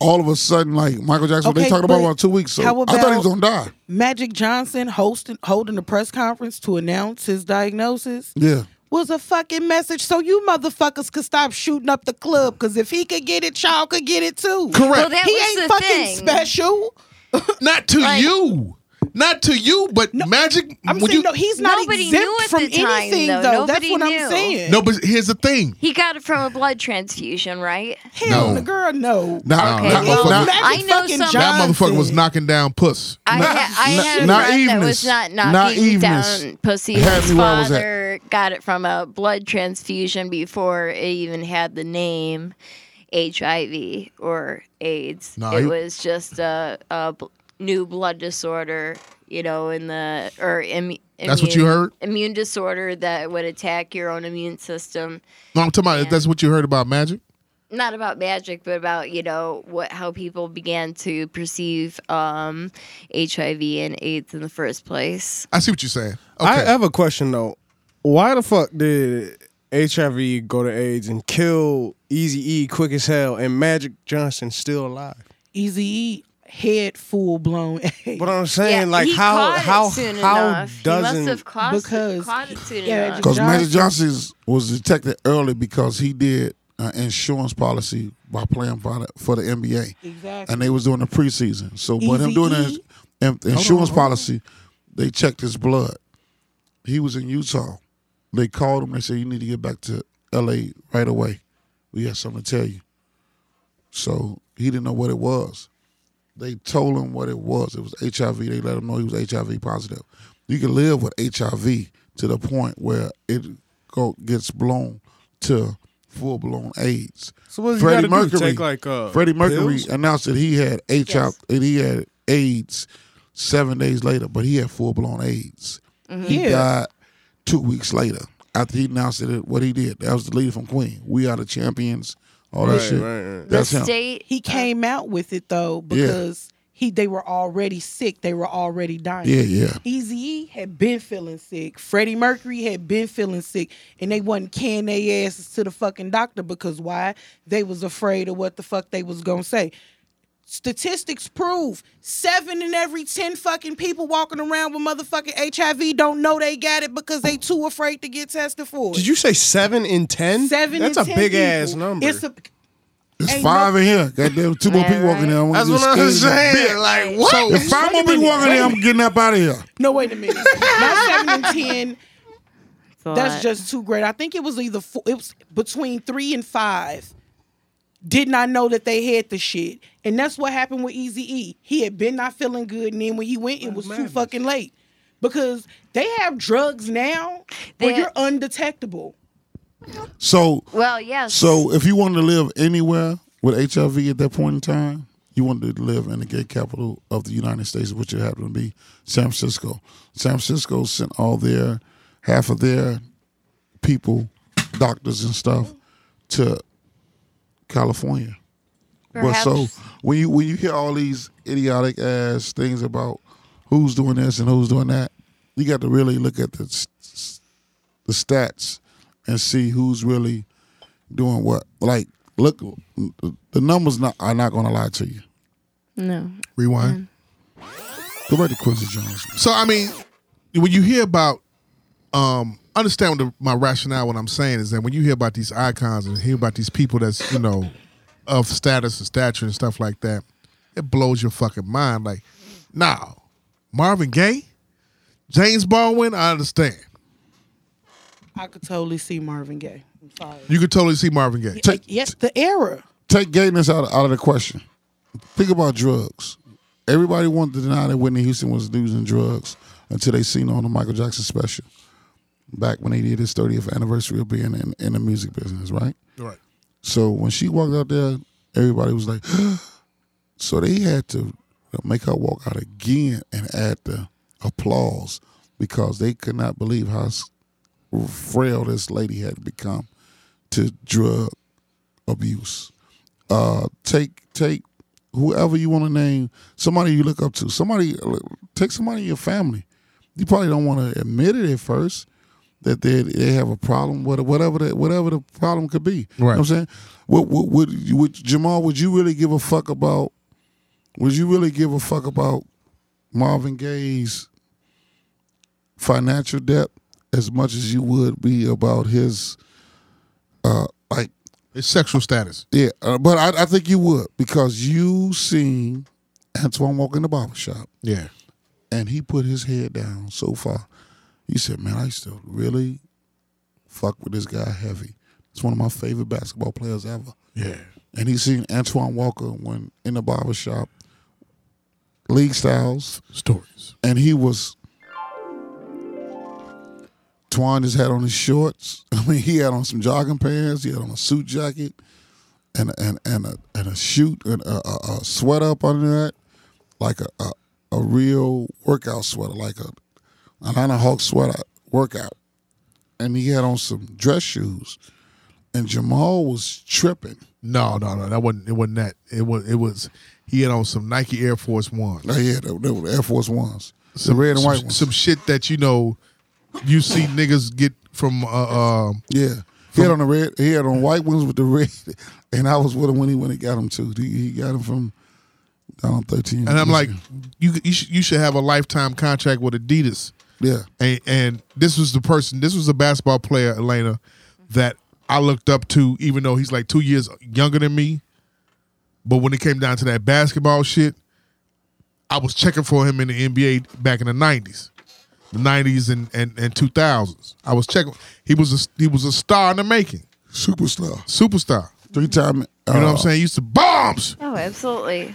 All of a sudden, like Michael Jackson, they Okay, talked about but about two weeks. So how I thought he was gonna die. Magic Johnson hosting holding a press conference to announce his diagnosis Yeah. was a fucking message so you motherfuckers could stop shooting up the club because if he could get it, y'all could get it too. Correct. Well, that he was ain't the fucking thing. special. <laughs> Not to Like- you. Not to you, but Magic. I'm when saying you, no, he's not Nobody exempt knew at from the time, anything though. though. That's what knew. I'm saying. no, but here's the thing. He got it from a blood transfusion, right? Hell, No. the girl, no. Not, Okay, not, well, not, I know some- That motherfucker was knocking down puss. I, Na- ha- I na- had a friend that was not knocking Naiveness down pussy. His me where I was at. father got it from a blood transfusion before it even had the name HIV or AIDS. No, it he- was just a, a bl- new blood disorder, you know, in the or immu- That's what you immune- heard? Immune disorder that would attack your own immune system. No, I'm talking about. That's what you heard about Magic. not about magic, but about you know what how people began to perceive um, HIV and AIDS in the first place. I see what you're saying. Okay. I have a question though. Why the fuck did HIV go to AIDS and kill Easy E quick as hell, and Magic Johnson still alive? Eazy head full blown. <laughs> But I'm saying, like, he how caught it how soon how enough. doesn't must have caught, Because- caught it soon yeah. Because Magic Johnson- Johnson was detected early because he did an insurance policy by playing for the, for the NBA. Exactly. And they was doing the preseason. So by him Eazy doing his in- insurance policy, they checked his blood. He was in Utah. They called him. They said, you need to get back to L.A. right away. We have something to tell you. So he didn't know what it was. They told him what it was. It was HIV. They let him know he was HIV positive. You can live with HIV to the point where it go, gets blown to full blown AIDS. So what does he Freddie gotta do? Mercury, Take, like, uh, Freddie Mercury pills? announced that he had HIV Yes. and he had AIDS seven days later, but he had full blown AIDS. He Yeah. died two weeks later after he announced it. What he did that was the leader from Queen. We are the champions. All that Right, shit. right, right. the That's him. he came out with it though because he they were already sick. They were already dying. Yeah, yeah. Easy E had been feeling sick. Freddie Mercury had been feeling sick, and they wasn't carrying their asses to the fucking doctor because why? They was afraid of what the fuck they was gonna say. Statistics prove seven in every ten fucking people walking around with motherfucking HIV don't know they got it because they too afraid to get tested for it. Did you say seven in ten? Seven. That's in a 10 big ass people. number. It's a It's Ain't five no- in here. Goddamn, two more people walking right. there. I'm That's what get I'm scared as a saying. Like what? So- If five more people walking wait there, a I'm getting up out of here. no. Wait a minute. Not seven and <laughs> ten. It's That's just too great. I think it was either four, it was between three and five. Did not know that they had the shit, and that's what happened with Easy E. He had been not feeling good, and then when he went, it was too fucking late because they have drugs now where you're undetectable. So, well, yes. so if you wanted to live anywhere with HIV at that point in time, you wanted to live in the gay capital of the United States, which it happened to be San Francisco. San Francisco sent all their half of their people, doctors and stuff, to California. But so when you when you hear all these idiotic ass things about who's doing this and who's doing that, you got to really look at the s- s- the stats and see who's really doing what. Like, look, the numbers not are not going to lie to you. no. Rewind. Go back to Quincy Jones. So I mean, when you hear about, um, understand what the, my rationale. What I'm saying is that when you hear about these icons and hear about these people that's you know of status and stature and stuff like that, it blows your fucking mind. Like, now, Marvin Gaye, James Baldwin, I understand. I could totally see Marvin Gaye. I'm sorry. You could totally see Marvin Gaye. Take, Yes, the era. take gayness out, out of the question. Think about drugs. Everybody wanted to deny that Whitney Houston was using drugs until they seen on the Michael Jackson special back when they did his 30th anniversary of being in, in the music business, right? Right. So when she walked out there, everybody was like, <gasps> so they had to make her walk out again and add the applause because they could not believe how frail this lady had become to drug abuse. Uh, take take whoever you want to name, somebody you look up to, somebody take somebody in your family. You probably don't want to admit it at first that they they have a problem, what- whatever the, whatever the problem could be. You know what I'm saying? Would, would, would, would Jamal? Would you really give a fuck about? Would you really give a fuck about Marvin Gaye's financial debt as much as you would be about his, uh, like his sexual status. yeah, uh, but I, I think you would because you seen Antoine walk in the barber shop Yeah. and he put his head down so far. He said, "Man, I used to really fuck with this guy heavy. It's one of my favorite basketball players ever." Yeah. And he seen Antoine Walker when in the barber shop, league styles, Stories. and he was. Twan just had on his shorts. <laughs> I mean, he had on some jogging pants. He had on a suit jacket, and and and a and a shoot and a, a, a sweater up under that, like a, a a real workout sweater, like a Atlanta Hawk sweater workout, and he had on some dress shoes, and Jamal was tripping. No, no, no. That wasn't. It wasn't that. It was. It was. He had on some Nike Air Force Ones. Oh, yeah, they, they were the Air Force Ones, the Some red and some, white ones. Some shit that you know, you see niggas get from. Uh, um, Yeah. He had on the red. He had on white ones with the red, <laughs> and I was with him when he went and got him too. He, he got him from down on thirteen. and I'm like, you you should, you should have a lifetime contract with Adidas. Yeah, And, and this was the person. This was a basketball player, Elena, that I looked up to, even though he's like two years younger than me. But when it came down to that basketball shit, I was checking for him in the NBA back in the '90s, the '90s and and, and 2000s. I was checking. He was a he was a star in the making, superstar, superstar. three time. You know what I'm uh, saying? He used to bombs. Oh, absolutely.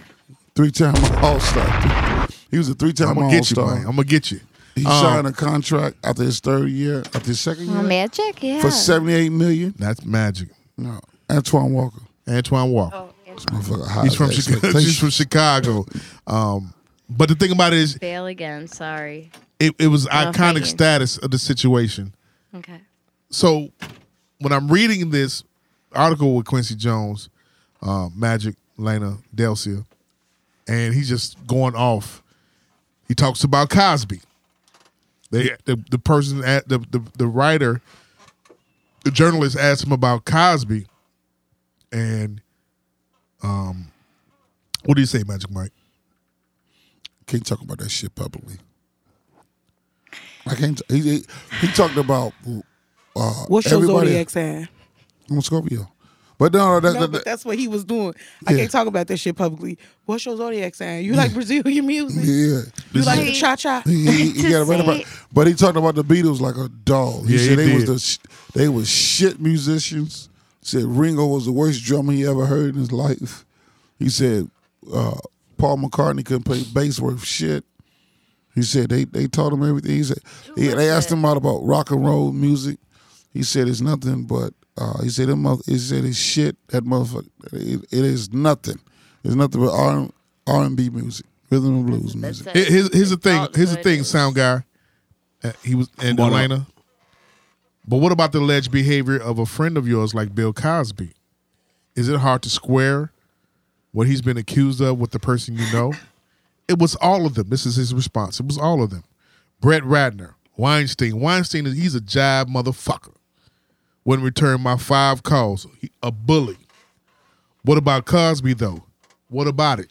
Three time All Star. He was a three time I'm All gonna get you, man. Star. I'm gonna get you. He Um, signed a contract after his third year, after his second Oh, year, magic, yeah. for seventy eight million. That's magic. No, Antoine Walker. Antoine Walker. Oh, yeah. This motherfucker high He's from Chicago. expectations. He's from Chicago. Um, but the thing about it is, Fail again. Sorry. it, it was No, iconic thank status of the situation. Okay. So when I'm reading this article with Quincy Jones, uh, Magic, Lena, Delcia, and he's just going off. He talks about Cosby. They the, the person at the, the the writer, the journalist asked him about Cosby, and um, what do you say, Magic Mike? Can't talk about that shit publicly. I can't. He he, he talked about uh, What's your everybody- zodiac sign? I'm Scorpio. But no, no, that, No, that, but that's what he was doing. I Yeah. can't talk about that shit publicly. What's your zodiac sign? You like Brazilian music? yeah. You like the cha cha? He, he, he got right about, but he talked about the Beatles like a dog. He Yeah, said he they was did. the they was shit musicians. Said Ringo was the worst drummer he ever heard in his life. He said uh, Paul McCartney couldn't play bass worth shit. He said they they taught him everything. He said he, they asked him out about rock and roll music. He said it's nothing but uh, he said them mother, he said it's shit. That motherfucker it, it is nothing. It's nothing but R R and B music, rhythm and blues music. It. Here's, here's the thing. Here's the thing, sound guy. Uh, he was in What up? But what about the alleged behavior of a friend of yours like Bill Cosby? Is it hard to square what he's been accused of with the person you know? It was all of them. This is his response. It was all of them. Brett Ratner, Weinstein. Weinstein is he's a jive motherfucker. Wouldn't return my five calls. He, a bully. What about Cosby though? What about it?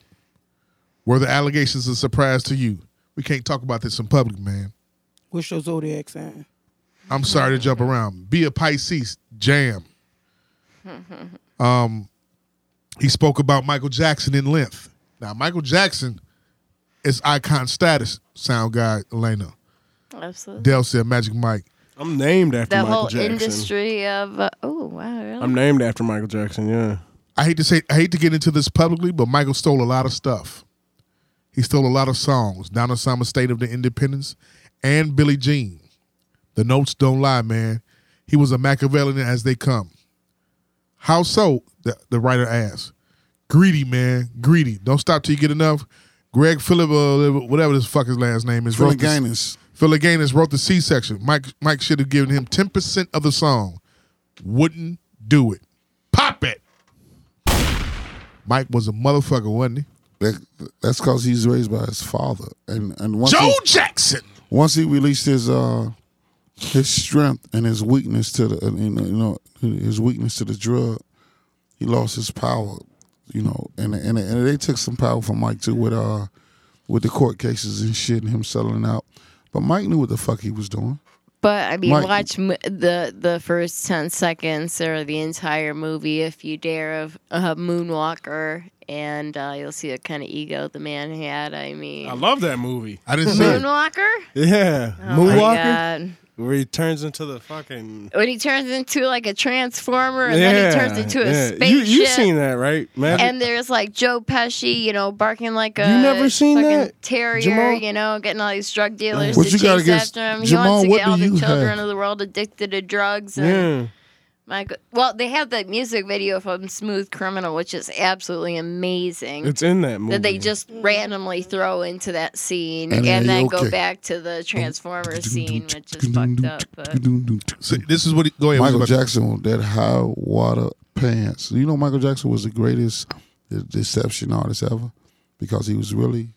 Were the allegations a surprise to you? We can't talk about this in public, man. What's your zodiac sign? I'm sorry to jump around. Be a Pisces, jam. <laughs> Um, he spoke about Michael Jackson in length. Now, Michael Jackson is icon status. Sound guy Elena. Absolutely. Dell said Magic Mike. I'm named after Michael Jackson. The Michael whole Jackson. industry of uh, oh wow, really? I'm named after Michael Jackson. Yeah. I hate to say, I hate to get into this publicly, but Michael stole a lot of stuff. He stole a lot of songs. Donna Summer State of the Independence and Billie Jean. The notes don't lie, man. He was a Machiavellian as they come. How so? The, the writer asked. Greedy, man. Greedy. Don't stop till you get enough. Greg Phillip, uh, whatever this fuck his last name is, wrote the- Phillinganes. Phillinganes wrote the C section. Mike Mike should have given him 10% of the song. Wouldn't do it. Pop it. Mike was a motherfucker, wasn't he? That, that's because he's raised by his father, and and once Joe he, Jackson. once he released his uh his strength and his weakness to the you know, you know his weakness to the drug, he lost his power. You know, and and and they took some power from Mike too with uh with the court cases and shit and him settling out. But Mike knew what the fuck he was doing. But I mean, Mike- watch m- the the first ten seconds or the entire movie if you dare of uh, Moonwalker, and uh, you'll see what kind of ego the man had. I mean, I love that movie. I didn't see it. Moonwalker. Yeah, Oh my Moonwalker, God. Where he turns into the fucking. When he turns into like a transformer, and then he turns into a yeah. spaceship. You you seen that right, man? And there's like Joe Pesci, you know, barking like a You never seen that, terrier, Jamal? you know, getting all these drug dealers What to you chase get- after him. Jamal, he wants to get all the children have? of the world addicted to drugs. And yeah. My go- well, they have the music video from Smooth Criminal, which is absolutely amazing. It's in that movie. that they just randomly throw into that scene And and, then then go back to the Transformer scene, which is fucked up. But <laughs> So this is what. He, go ahead. Michael what Jackson with that high water pants. You know, Michael Jackson was the greatest deception artist ever because he was really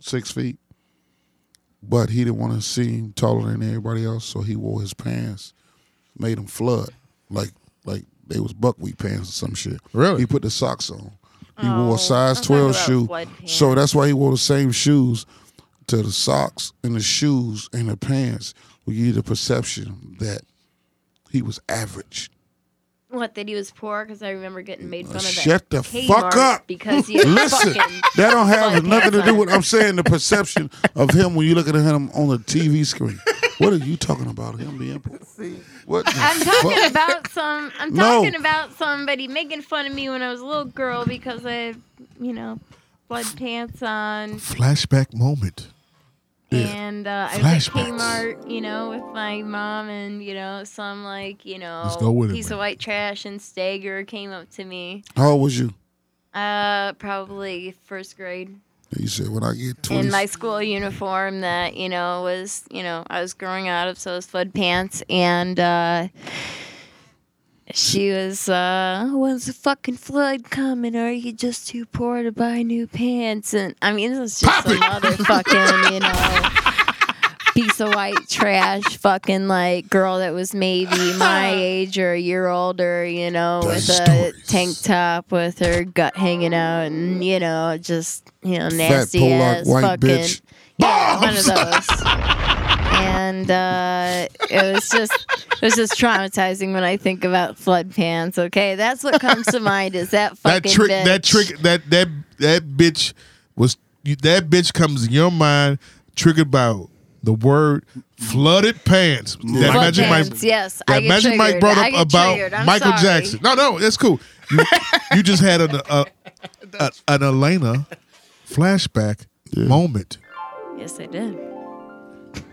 six feet, but he didn't want to seem taller than everybody else, so he wore his pants, made them flood like like they was buckwheat pants or some shit. Really? He put the socks on. He Oh, wore a oh, size I'm twelve shoe, so that's why he wore the same shoes to the socks and the shoes and the pants. Will give you the perception that he was average. what? That he was poor? Because I remember getting made fun of. Shut at the Kmart fuck up. Because he <laughs> Listen, fucking that don't have nothing to do on. with. I'm saying the perception of him when you look at him on the TV screen. What are you talking about? Him being <laughs> poor? What? I'm talking <laughs> fuck? about some. I'm No. talking about somebody making fun of me when I was a little girl because I, had, you know, blood pants on, Flashback moment. and uh, I was at Flashbacks. Kmart, you know, with my mom, and you know, some like you go know with it, piece man. of white trash and Stager came up to me. How old was you? Uh, probably first grade. You said when I get twenty. in my school uniform that you know was you know I was growing out of so it was flood pants and uh she was uh when's the fucking flood coming are you just too poor to buy new pants and I mean this is just some other fucking you know piece of white trash fucking like girl that was maybe my <laughs> age or a year older you know Those with a tank top with her gut hanging out and you know just you know Fat nasty Polak ass white fucking bitch. yeah, one of those. And uh, it was just it was just traumatizing when I think about flood pants. Okay, that's what comes to mind is that <laughs> fucking That trick. bitch. That trick. That that that bitch was. That bitch comes in your mind triggered by the word flooded pants. That Flood Magic pants, Mike. yes, I That get Magic Mike triggered. brought I up get about triggered. I'm Michael sorry. Jackson. No, no, that's cool. You, <laughs> you just had an a, a, <laughs> an Elena flashback moment. Yes, I did.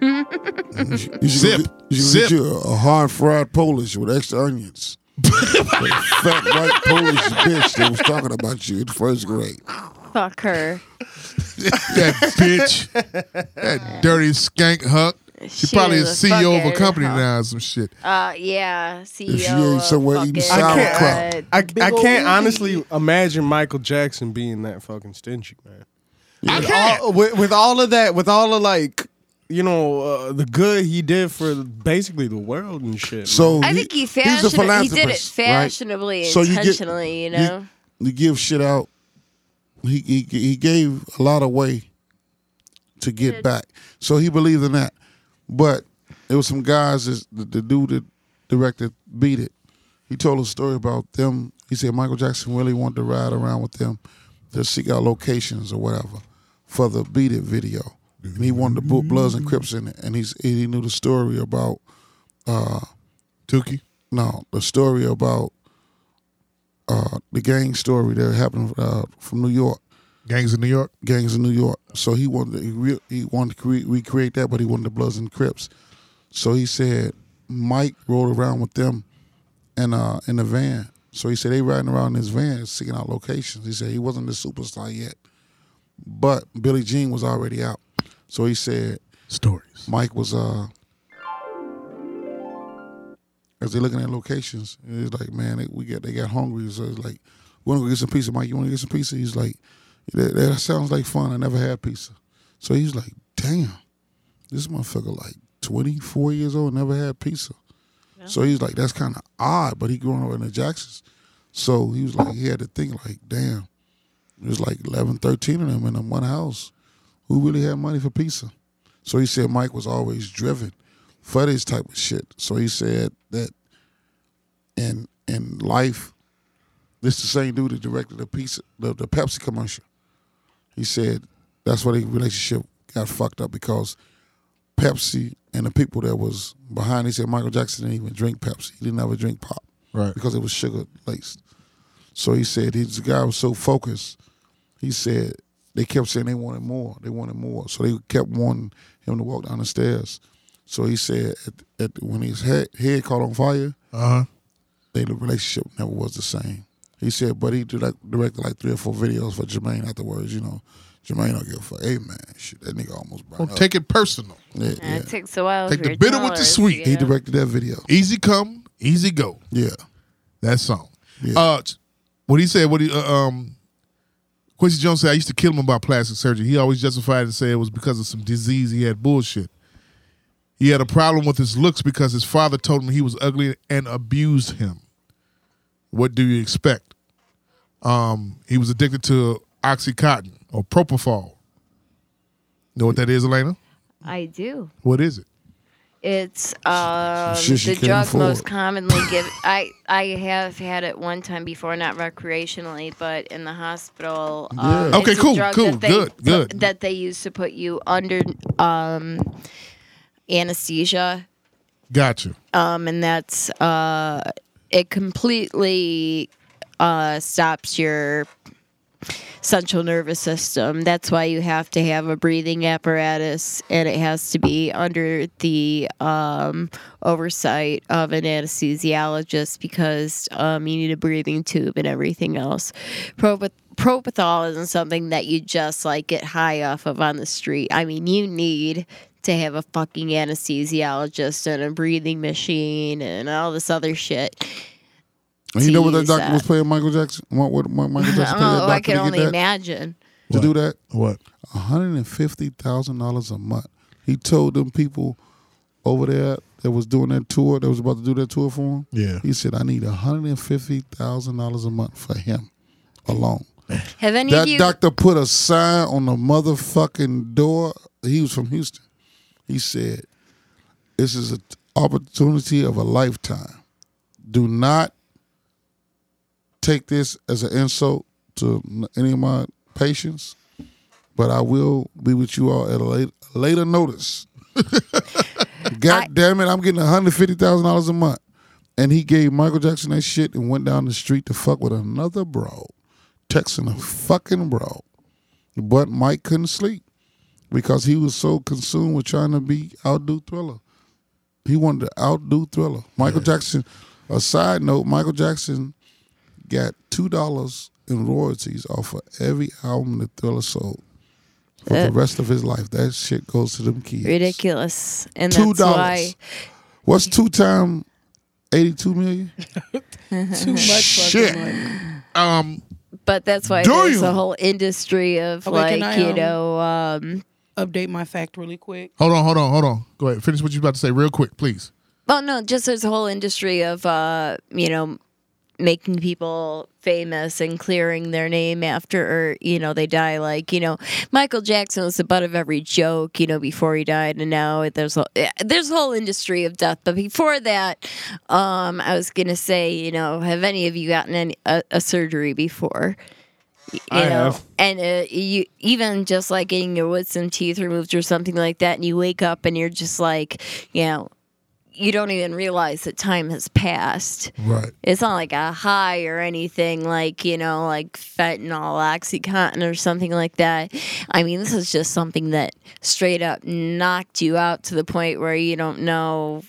You should, Zip. Get, you should Zip. get you a, a hard fried Polish with extra onions. That <laughs> fat white Polish bitch that was talking about you in first grade. Fuck her. <laughs> That bitch. that dirty skank huck. She, She probably a is a CEO of a company hoe. now or some shit. Uh, yeah, CEO. If she ain't of somewhere eating fucking, sauerkraut. I, Big I can't honestly imagine Michael Jackson being that fucking stingy, man. I With can't. all, with, with all of that, with all of like, you know, uh, the good he did for basically the world and shit. So I think he he's a fashion- he did it philanthropist, right? fashionably, So you get- intentionally, you know? You give shit out. He he he gave a lot away to get Did. back. So he believed in that. But there was some guys that the, the dude that directed Beat It. He told a story about them. He said Michael Jackson really wanted to ride around with them to seek out locations or whatever for the Beat It video. And he wanted to put Bloods and Crips in it. And he's he knew the story about uh Tukey. no, the story about uh, the gang story that happened uh, from New York, Gangs in New York. gangs in New York. So he wanted to, he, re- he wanted to cre- recreate that, but he wanted the Bloods and Crips. So he said Mike rode around with them in uh, in the van. So he said they riding around in his van seeking out locations. He said he wasn't the superstar yet, but Billie Jean was already out. So he said Stories. Mike was uh as they're looking at locations, it's like, man, they, we get they got hungry. So it's like, we want to go get some pizza. Mike, you want to get some pizza? He's like, that, that sounds like fun. I never had pizza. So he's like, damn, this motherfucker like 24 years old, never had pizza. So he's like, that's kind of odd, but he growing up in the Jacksons. So he was like, he had to think like, damn, there's like 11, 13 of them in one house. Who really had money for pizza? So he said Mike was always driven. For this type of shit. So he said that in in life, this the same dude that directed the piece the, the Pepsi commercial. He said that's why the relationship got fucked up because Pepsi and the people that was behind. He said Michael Jackson didn't even drink Pepsi. He didn't ever drink pop, Right. Because it was sugar laced. So he said he's the guy was so focused. He said they kept saying they wanted more. They wanted more. So they kept wanting him to walk down the stairs. So he said at, at, when his head, head caught on fire, Uh huh. they, the relationship never was the same. He said, but he direct, directed like three or four videos for Jermaine afterwards. You know, Jermaine don't give a fuck. Hey man, shit, that nigga almost burned Don't up. take it personal. yeah, yeah. It takes a while. Take the bitter with the sweet. you He directed that video. Easy come, easy go. Yeah, That song. Yeah. Uh, what he said. What he uh, um. Quincy Jones said, "I used to kill him about plastic surgery. He always justified and say it was because of some disease he had. Bullshit. He had a problem with his looks because his father told him he was ugly and abused him. What do you expect? Um, he was addicted to oxycontin or propofol. Know what that is, Elena? I do. What is it? It's um, Shit she the can't drug afford. most commonly given. <laughs> I I have had it one time before, not recreationally, but in the hospital. Um, Yeah. Okay, it's a cool, drug cool, that they- good, good. That they use to put you under um, anesthesia, Gotcha. um, and that's uh, it completely uh, stops your central nervous system. That's why you have to have a breathing apparatus, and it has to be under the um, oversight of an anesthesiologist because um, you need a breathing tube and everything else. Propeth- propofol isn't something that you just like get high off of on the street. I mean, you need to have a fucking anesthesiologist and a breathing machine and all this other shit. and you know what that doctor that. was uh, playing Michael Jackson? What, what Michael <laughs> Jackson paid that Oh, I can only that? imagine. To do that, What? one hundred and fifty thousand dollars a month. He told them people over there that was doing that tour, that was about to do that tour for him. Yeah. He said, "I need one hundred and fifty thousand dollars a month for him alone." Have any That of you? doctor put a sign on the motherfucking door. He was from Houston. He said, "This is an opportunity of a lifetime. Do not take this as an insult to any of my patients, but I will be with you all at a later, later notice." <laughs> God I- damn it! I'm getting one hundred fifty thousand dollars a month, and he gave Michael Jackson that shit and went down the street to fuck with another bro, texting a fucking bro. But Mike couldn't sleep because he was so consumed with trying to be outdo Thriller. He wanted to outdo Thriller. Michael Jackson. A side note: Michael Jackson got two dollars in royalties off of every album that Thriller sold for the rest of his life. That shit goes to them kids. ridiculous, and Two dollars. What's two time eighty-two million? <laughs> Too much Shit. fucking money. Um, But that's why Do there's you? a whole industry of Okay, can like you know. Um, Update my fact really quick. hold on, hold on, hold on. Go ahead. Finish what you're about to say real quick, please. well, no, just there's a whole industry of uh, you know making people famous and clearing their name after or you know they die like you know Michael Jackson was the butt of every joke you know before he died and now there's a there's a whole industry of death but before that um I was gonna say you know have any of you gotten any a, a surgery before you I know have. and uh, you even just like getting your wisdom teeth removed or something like that and you wake up and you're just like you know you don't even realize that time has passed Right. it's not like a high or anything like you know like fentanyl oxycontin or something like that i mean this is just something that straight up knocked you out to the point where you don't know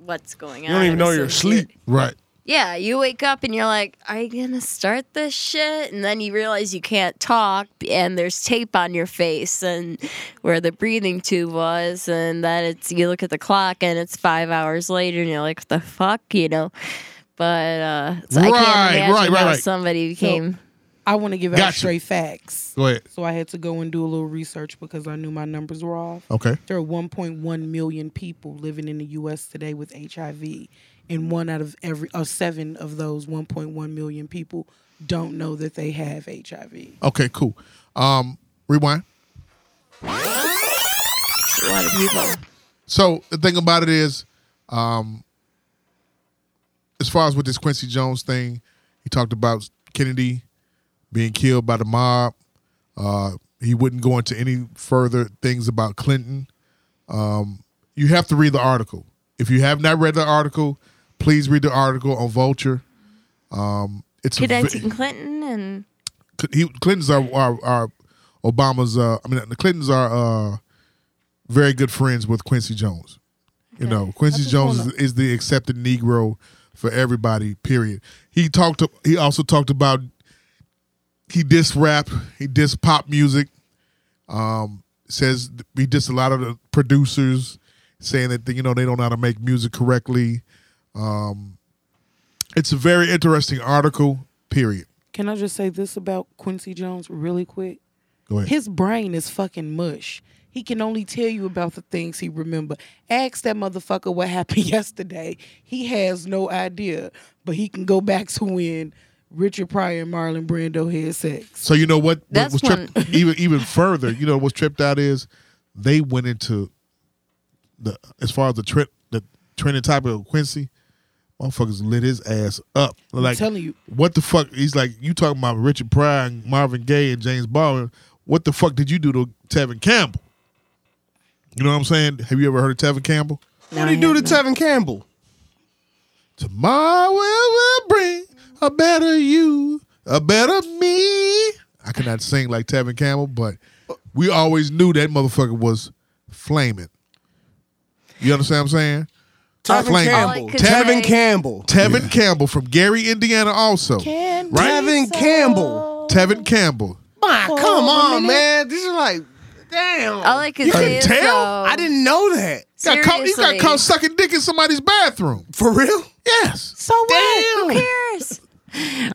what's going on You don't even know you're asleep. Right. Yeah you wake up and you're like are you gonna start this shit and then you realize you can't talk and there's tape on your face and where the breathing tube was and that it's you look at the clock and it's five hours later and you're like what the fuck you know but uh so i Right, can't imagine right, right, how right. somebody became I want to give out Gotcha. straight facts. Go ahead. So I had to go and do a little research because I knew my numbers were off. Okay. There are 1.1 million people living in the U.S. today with HIV, and one out of every, or seven of those 1.1 million people don't know that they have HIV. Okay. Cool. Um, rewind. So the thing about it is, um, as far as with this Quincy Jones thing, he talked about Kennedy being killed by the mob. Uh, he wouldn't go into any further things about Clinton. Um, you have to read the article. If you have not read the article, please read the article on Vulture. Um, it's ve- Clinton and he, Clintons are, are are Obama's. Uh, I mean, the Clintons are uh, very good friends with Quincy Jones. You know, Quincy Jones is, is the accepted Negro for everybody. Period. He talked. He also talked about he dissed rap. He dissed pop music. Um, says he dissed a lot of the producers, saying that you know they don't know how to make music correctly. Um, it's a very interesting article. Period. Can I just say this about Quincy Jones really quick? Go ahead. His brain is fucking mush. He can only tell you about the things he remember. Ask that motherfucker what happened <laughs> yesterday. He has no idea, but he can go back to when Richard Pryor and Marlon Brando had sex. So you know what, what That's was tripped even even further. You know what's tripped out is they went into the as far as the trip the trending topic of Quincy. Motherfuckers lit his ass up. Like telling you. what the fuck? He's like, you talking about Richard Pryor and Marvin Gaye and James Baldwin? What the fuck did you do to Tevin Campbell? You know what I'm saying? Have you ever heard of Tevin Campbell? What do you do to Tevin Campbell? Tomorrow will bring a better you, a better me. I cannot sing like Tevin Campbell, but we always knew that motherfucker was flaming. You understand what I'm saying? Tevin Flaming. All Campbell. could Tevin Campbell. Tevin Campbell from Gary, Indiana, also. Can Right? Tevin Campbell. Tevin Campbell. My, come on, man. These are like, damn. all I could say is tell? though, I didn't know that. Got caught, he got caught sucking dick in somebody's bathroom. For real? Yes. So what? Who cares?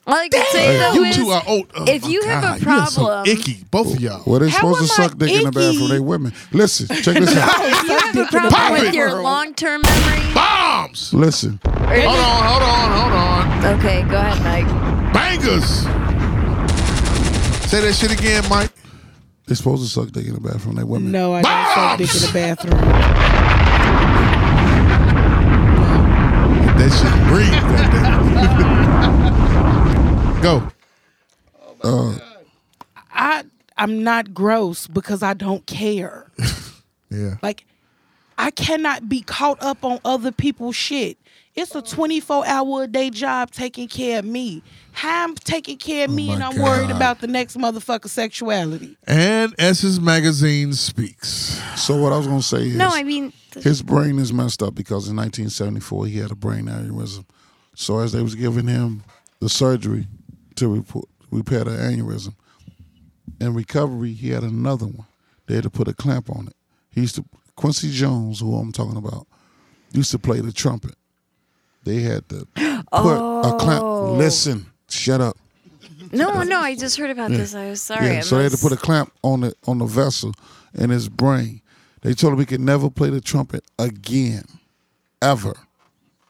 All I can say though You is, two are old. oh if my you have a God, you are so problem- icky, both of y'all. Well, they How supposed to suck dick in the bathroom. icky? They women. Listen, check this <laughs> out. if you have a problem with it. your long-term memory, Bombs. Listen, Hold on, hold on, hold on. okay, go ahead, Mike. Bangers. Say that shit again, Mike. they supposed to suck dick in the bathroom. They women. No, I don't suck dick in the bathroom. That shit breathe. goddamn. <laughs> Go. Oh, uh, I I'm not gross because I don't care. <laughs> Yeah. Like I cannot be caught up on other people's shit. It's a 24 hour a day job taking care of me. How I'm taking care of oh me my and I'm worried about the next motherfucker sexuality. And Essence Magazine speaks. So what I was gonna say is, No, I mean, th- his brain is messed up because in 1974 he had a brain aneurysm. So as they was giving him the surgery to report, repair the aneurysm, in recovery he had another one. They had to put a clamp on it. He used to Quincy Jones, who I'm talking about, used to play the trumpet. They had to put a clamp. Oh. Listen, shut up. no, no, I just heard about this. I was sorry. Yeah, so they had to put a clamp on the on the vessel in his brain. They told him he could never play the trumpet again, ever,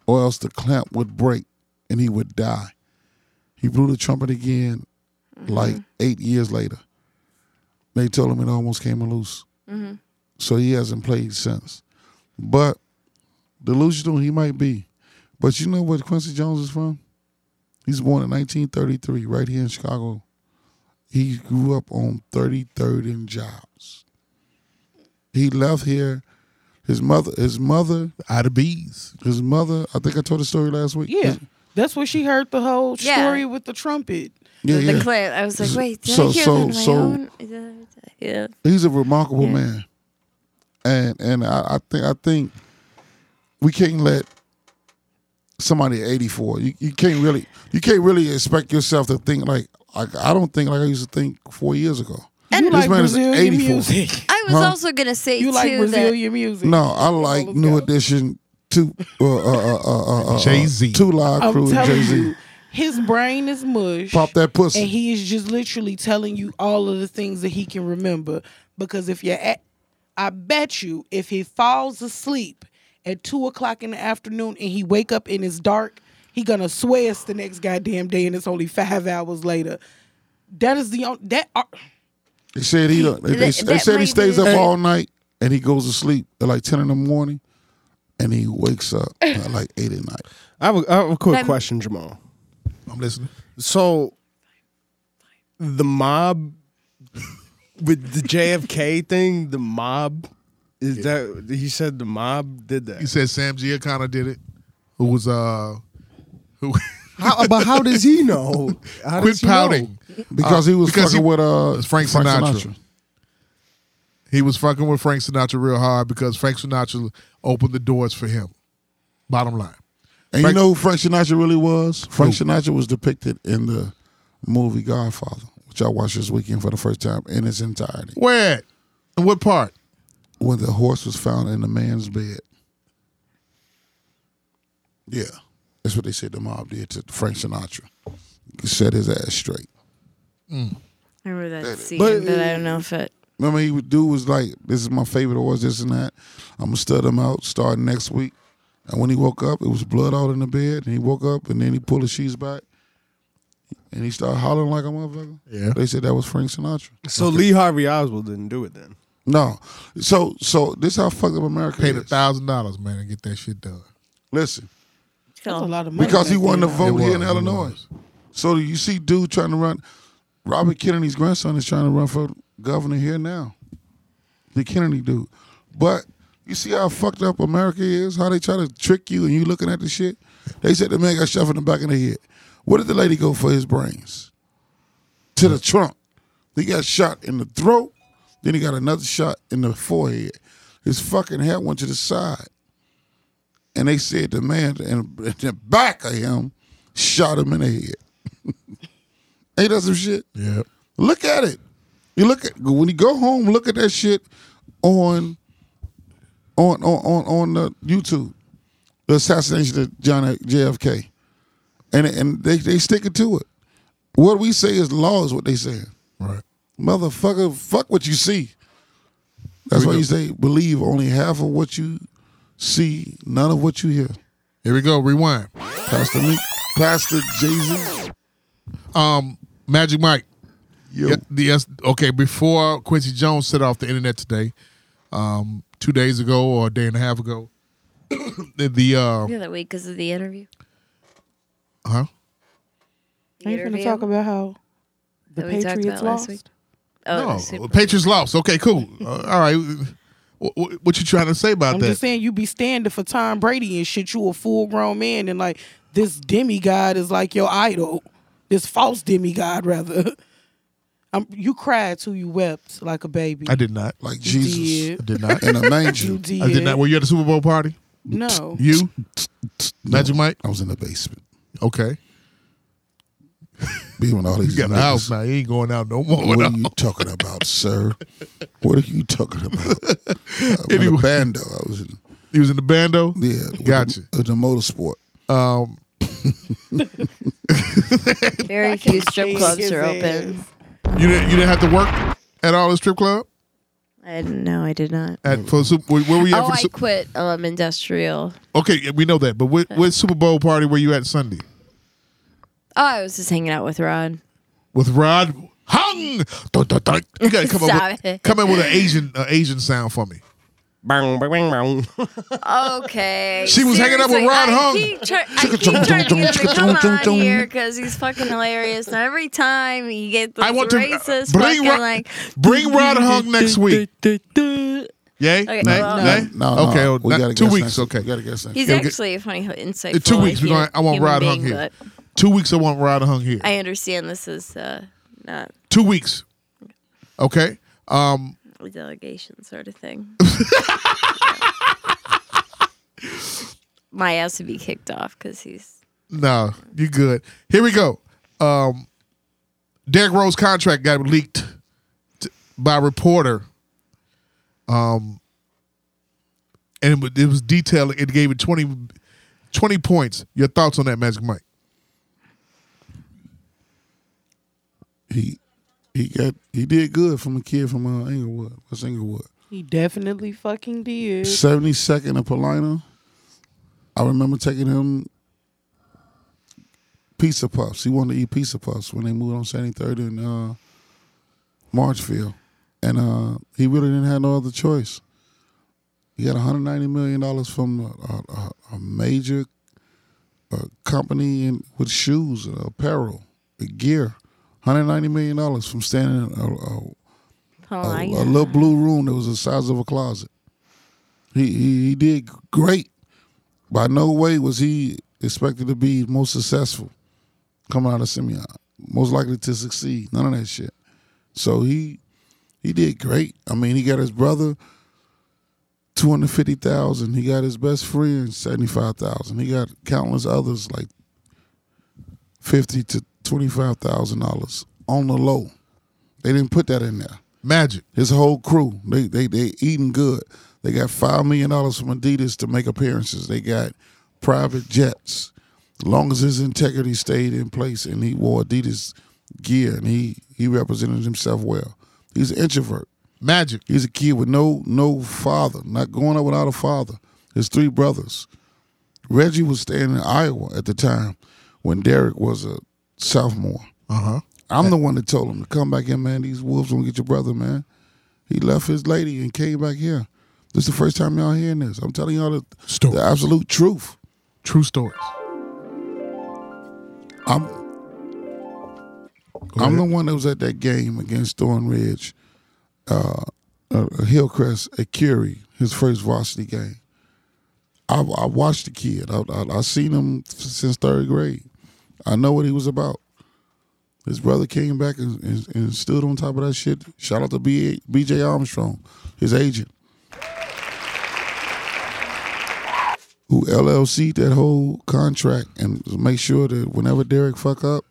or else the clamp would break and he would die. He blew the trumpet again, mm-hmm. like eight years later. They told him it almost came loose, mm-hmm. so he hasn't played since. But delusional he might be, but you know where Quincy Jones is from? He's born in 1933, right here in Chicago. He grew up on 33rd and Jobs. He left here. His mother, his mother, Out of bees. his mother. I think I told the story last week. Yeah. That's where she heard the whole Yeah. story with the trumpet. yeah, the yeah. clip. I was like, wait, did So- I hear so- that on my so- own? Yeah. He's a remarkable Yeah. man, and and I, I think I think we can't let somebody at 84. You, you can't really you can't really expect yourself to think like like I don't think like I used to think four years ago. You this like man is Brazilian 84. music. <laughs> I was Huh? also gonna say You too like that Brazilian music. No, I like New go. Edition, two uh, uh, uh, uh, uh, Jay-Z. two live crew, and Jay Z. you, his brain is mush. Pop that pussy. and he is just literally telling you all of the things that he can remember. Because if you're at, I bet you, if he falls asleep at two o'clock in the afternoon and he wake up and it's dark, he gonna swear it's the next goddamn day and it's only five hours later. That is the only that. Are, They said he don't- they, they, they said he stays be- up all night and he goes to sleep at like ten in the morning, and he wakes up <laughs> at like eight at night. I have a, I have a quick That- question, Jamal. I'm listening. So, the mob with the JFK thing, the mob is that he said the mob did that? He said Sam Giancana did it. Who was uh who <laughs> How, but how does he know? How quit does he know? pouting. Because he was because fucking he- with uh it's Frank Sinatra. He was fucking with Frank Sinatra real hard because Frank Sinatra opened the doors for him. Bottom line. And Frank- you know who Frank Sinatra really was? Frank Sinatra was depicted in the movie Godfather, which I watched this weekend for the first time in its entirety. Where at? And what part? When the horse was found in the man's bed. Yeah. That's what they said the mob did to Frank Sinatra. He set his ass straight. Mm. I remember that scene, But- but, I don't know if it. Remember, he would do was like, "This is my favorite horse, this and that. I'm gonna stud him out starting next week." And when he woke up, it was blood out in the bed. And he woke up, and then he pulled the sheets back, and he started hollering like a motherfucker. Yeah. they said that was Frank Sinatra. So Lee Harvey Oswald didn't do it then. No, so so this how fucked up America Paid a is. thousand dollars, man, to get that shit done. Listen, That's a lot of money. because he back won the vote It here in Illinois. So you see, dude trying to run. Robert Kennedy's grandson is trying to run for governor here now. The Kennedy dude, but you see how fucked up America is. How they try to trick you, and you looking at the shit. They said the man got shot in the back of the head. Where did the lady go for his brains? To the trunk. He got shot in the throat. Then he got another shot in the forehead. His fucking head went to the side. And they said the man in the back of him shot him in the head. <laughs> Ain't that some shit? Yeah. Look at it. You look at when you go home, look at that shit on on on on, on the YouTube. The assassination of John JFK. And and they they sticking to it. What we say is law is what they saying. Right. Motherfucker, fuck what you see. That's Here why we you say believe only half of what you see, none of what you hear. Here we go. Rewind. Pastor Meek, Pastor Jay Z. Um, Magic Mike. Yo. Yeah, the, yes, okay, before Quincy Jones set off the internet today, um, two days ago or a day and a half ago, <coughs> the, the uh, Yeah, that week because of the interview. huh? The Are you gonna talk about how the that we talked Patriots about last lost? Week. Oh, the no, Super Patriots lost. Okay, cool. <laughs> Uh, all right. What, what you trying to say about that? I'm just saying you be standing for Tom Brady and shit. You a full grown man and like this demigod is like your idol. This false demigod rather. <laughs> Um, you cried till you wept like a baby. I did not. Like You Jesus did. I did not. in a manger. <laughs> You did. I did not. Were you at the Super Bowl party? No. You, Magic Mike. I was in the basement. Okay, Being with all these you got a house now. You ain't going out no more. What are you talking about, sir? What are you talking about? <laughs> I'm in Anyway. a bando. I was in, He was in the bando. yeah, Gotcha. The, with the motorsport. Um, <laughs> Very few strip clubs are open. you didn't. You didn't have to work at all the strip club. I didn't know. I did not. At for Super, where where were you at Oh, for the I Super? quit um, industrial. Okay, we know that. But what, what Super Bowl party were you at Sunday Oh, I was just hanging out with Rod. with Rod Hung? Dun, dun, dun. You gotta come up with <laughs> come in with an Asian uh, Asian sound for me. Okay. She was hanging out with seriously, Rod I Hung. Keep try- I keep trying to get him to come on here because he's fucking hilarious. And every time you get those I want to uh, racist bring fucking Rod, like. bring Rod Hung next week. Yay? Okay, Nay? well- Nay? No, no, okay, well, we not- gotta two guess weeks. next- Okay, we gotta guess next. He's Yeah, we get- actually a funny, insightful. In two weeks, we're human- going. I want human Rod Hung being, here. but Two weeks. I want Rod Hung here. I understand this is uh, not Two weeks. Okay. Um. a delegation sort of thing. My ass would be kicked off because he's No, you good. Here we go. Um, Derrick Rose contract got leaked t- by a reporter. Um, and it wa- it was detailed. It gave it 20, 20 points. Your thoughts on that, Magic Mike? He he got he did good from a kid from uh, Englewood. What's Englewood? He definitely fucking did. Seventy second of Paulina. I remember taking him pizza puffs. He wanted to eat pizza puffs when they moved on Seventy Third in uh, Marshfield, and uh, he really didn't have no other choice. He got 190 million dollars from a, a, a major uh, company in with shoes, apparel, uh, gear. 190 million dollars from standing in a, a, Oh, a, a little blue room that was the size of a closet. He, he he did great. By no way was he expected to be most successful coming out of Simeon. Most likely to succeed. None of that shit. So he he did great. I mean, he got his brother two hundred fifty thousand. He got his best friend seventy five thousand. He got countless others like fifty to twenty five thousand dollars on the low. They didn't put that in there. Magic. His whole crew, they they they eating good. They got five million dollars from Adidas to make appearances. They got private jets. As long as his integrity stayed in place and he wore Adidas gear and he he represented himself well. He's an introvert. Magic. He's a kid with no no father, not growing up without a father. His three brothers. Reggie was staying in Iowa at the time when Derek was a sophomore. Uh huh. I'm the one that told him to come back in, man. These wolves gonna get your brother, man. He left his lady and came back here. This is the first time y'all hearing this. I'm telling y'all the, Stories. the absolute truth. True stories. I'm I'm the one that was at that game against Thornridge, uh, uh, Hillcrest at Curie, his first varsity game. I, I watched the kid. I, I, I seen him since third grade. I know what he was about. His brother came back and, and, and stood on top of that shit. Shout out to B, BJ Armstrong, his agent, who LLC'd that whole contract and make sure that whenever Derek fuck up,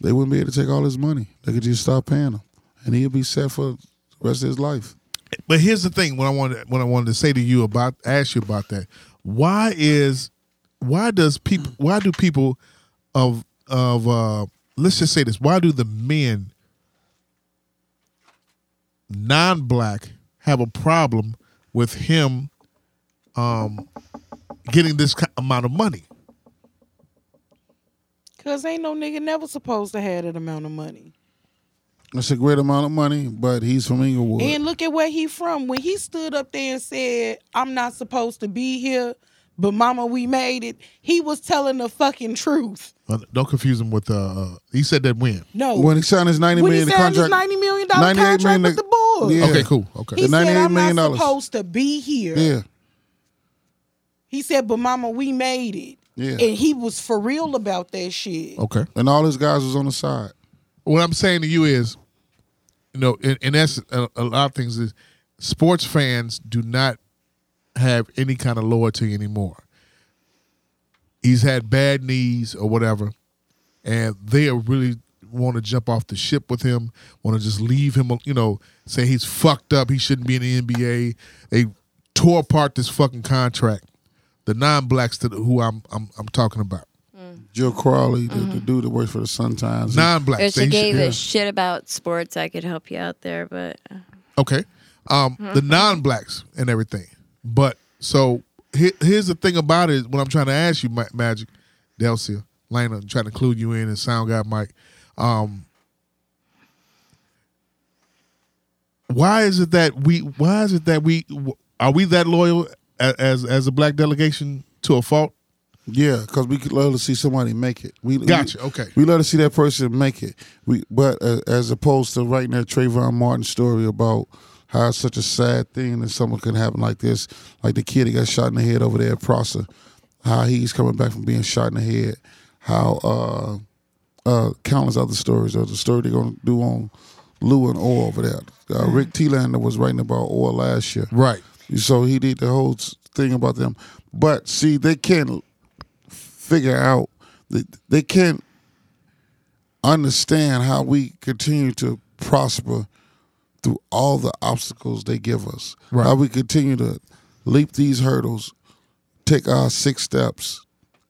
they wouldn't be able to take all his money. They could just stop paying him, and he'll be set for the rest of his life. But here's the thing: what I wanted, what I wanted to say to you about, ask you about that. Why is, why does people, why do people of of, uh let's just say this, why do the men, non-black, have a problem with him, um, getting this amount of money? Cause ain't no nigga never supposed to have that amount of money. That's a great amount of money, but he's from Englewood. And look at where he from. When he stood up there and said, "I'm not supposed to be here," but Mama, we made it. He was telling the fucking truth. Uh, Don't confuse him with. Uh, uh, he said that when. No, when he signed his ninety when he million signed his contract, ninety million dollar 98 contract million with the Bulls, Yeah. Okay, cool. Okay. he The said, $98 "I'm million not dollars. supposed to be here." yeah, He said, "But Mama, we made it." Yeah. and he was for real about that shit. Okay. and all his guys was on the side. what I'm saying to you is, you know, and, and that's a, a lot of things is sports fans do not have any kind of loyalty anymore. He's had bad knees or whatever, and they really want to jump off the ship with him, want to just leave him, you know, say he's fucked up, he shouldn't be in the NBA. They tore apart this fucking contract. The non-blacks to the, who I'm I'm I'm talking about. Mm. Joe Cowley, the, the mm. dude that works for the Sun Times. Non-blacks. If They you should- gave yeah. a shit about sports, I could help you out there, but uh. Okay. Um, mm-hmm. The non-blacks and everything. But so he- here's the thing about it. What I'm trying to ask you, Ma- Magic, Delcia, Lena, I'm trying to include you in, and Sound Guy Mike. Um, why is it that we? Why is it that we? Are we that loyal as as a black delegation to a fault? Yeah, because we could love to see somebody make it. We Gotcha, We, okay. We love to see that person make it. We, but uh, as opposed to writing that Trayvon Martin story about how it's such a sad thing that someone can happen like this, like the kid that got shot in the head over there at Prosser, how he's coming back from being shot in the head, how uh, uh, countless other stories. Or the story they're gonna do on Lou and Oil over there. Uh, Rick Telander was writing about Oil last year. Right. So he did the whole thing about them. But see, they can't figure out, they, they can't understand how we continue to prosper through all the obstacles they give us. Right. How we continue to leap these hurdles, take our six steps,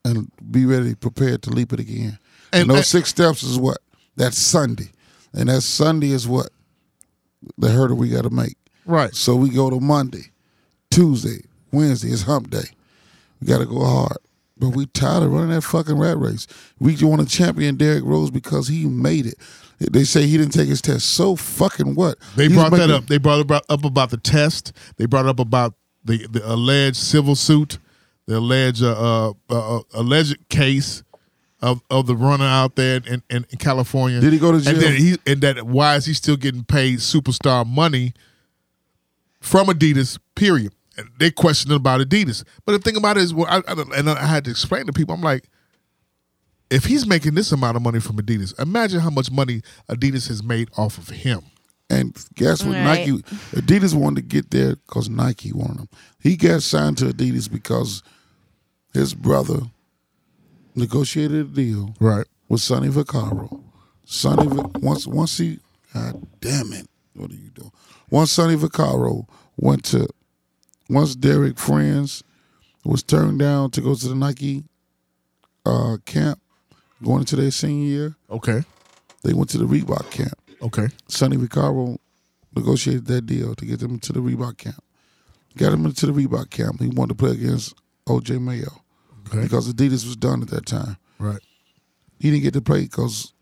and be ready, prepared to leap it again. And, And- those and- six steps is what? That's Sunday. And that Sunday is what? The hurdle we got to make. Right. So we go to Monday, Tuesday, Wednesday is hump day. We got to go hard. But we tired of running that fucking rat race. We want to champion Derrick Rose because he made it. They say he didn't take his test. So fucking what? They He's brought that up. They brought up about the test. They brought up about the the alleged civil suit, the alleged uh, uh, uh, alleged case of of the runner out there in, in, in California. Did he go to jail? And then he and that why is he still getting paid superstar money from Adidas? Period. And they questioning about Adidas, but the thing about it is, well, I, I, and I had to explain to people, I'm like, if he's making this amount of money from Adidas, imagine how much money Adidas has made off of him. And guess what? Right. Nike, Adidas wanted to get there because Nike wanted him. He got signed to Adidas because his brother negotiated a deal Right. with Sonny Vaccaro. Sonny, Va- once once he, God damn it, what are you doing? Once Sonny Vaccaro went to, once Derek Friends was turned down to go to the Nike uh, camp, going into their senior year, Okay. they went to the Reebok camp. Okay. Sonny Vaccaro negotiated that deal to get them to the Reebok camp. Got him into the Reebok camp. He wanted to play against OJ Mayo Okay. because Adidas was done at that time. Right. He didn't get to play because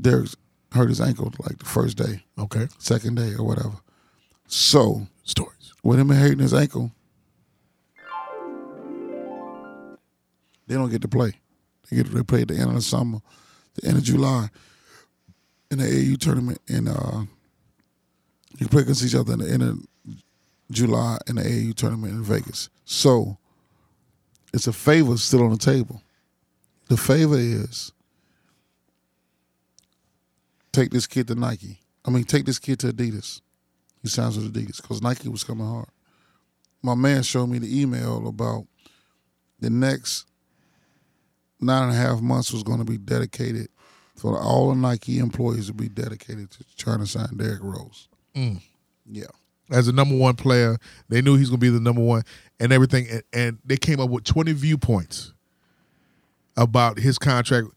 Derek hurt his ankle like the first day, Okay. second day, or whatever. So Stories. with him hurting his ankle, they don't get to play. They get to play at the end of the summer, the end of July, in the AAU tournament, and uh, you play against each other in the end of July in the AAU tournament in Vegas. So it's a favor still on the table. The favor is take this kid to Nike. I mean, take this kid to Adidas. He signs with Adidas because Nike was coming hard. My man showed me the email about the next nine and a half months was going to be dedicated for all the Nike employees to be dedicated to trying to sign Derrick Rose. Yeah. As a number one player, they knew he's going to be the number one and everything. And, and they came up with 20 viewpoints about his contract,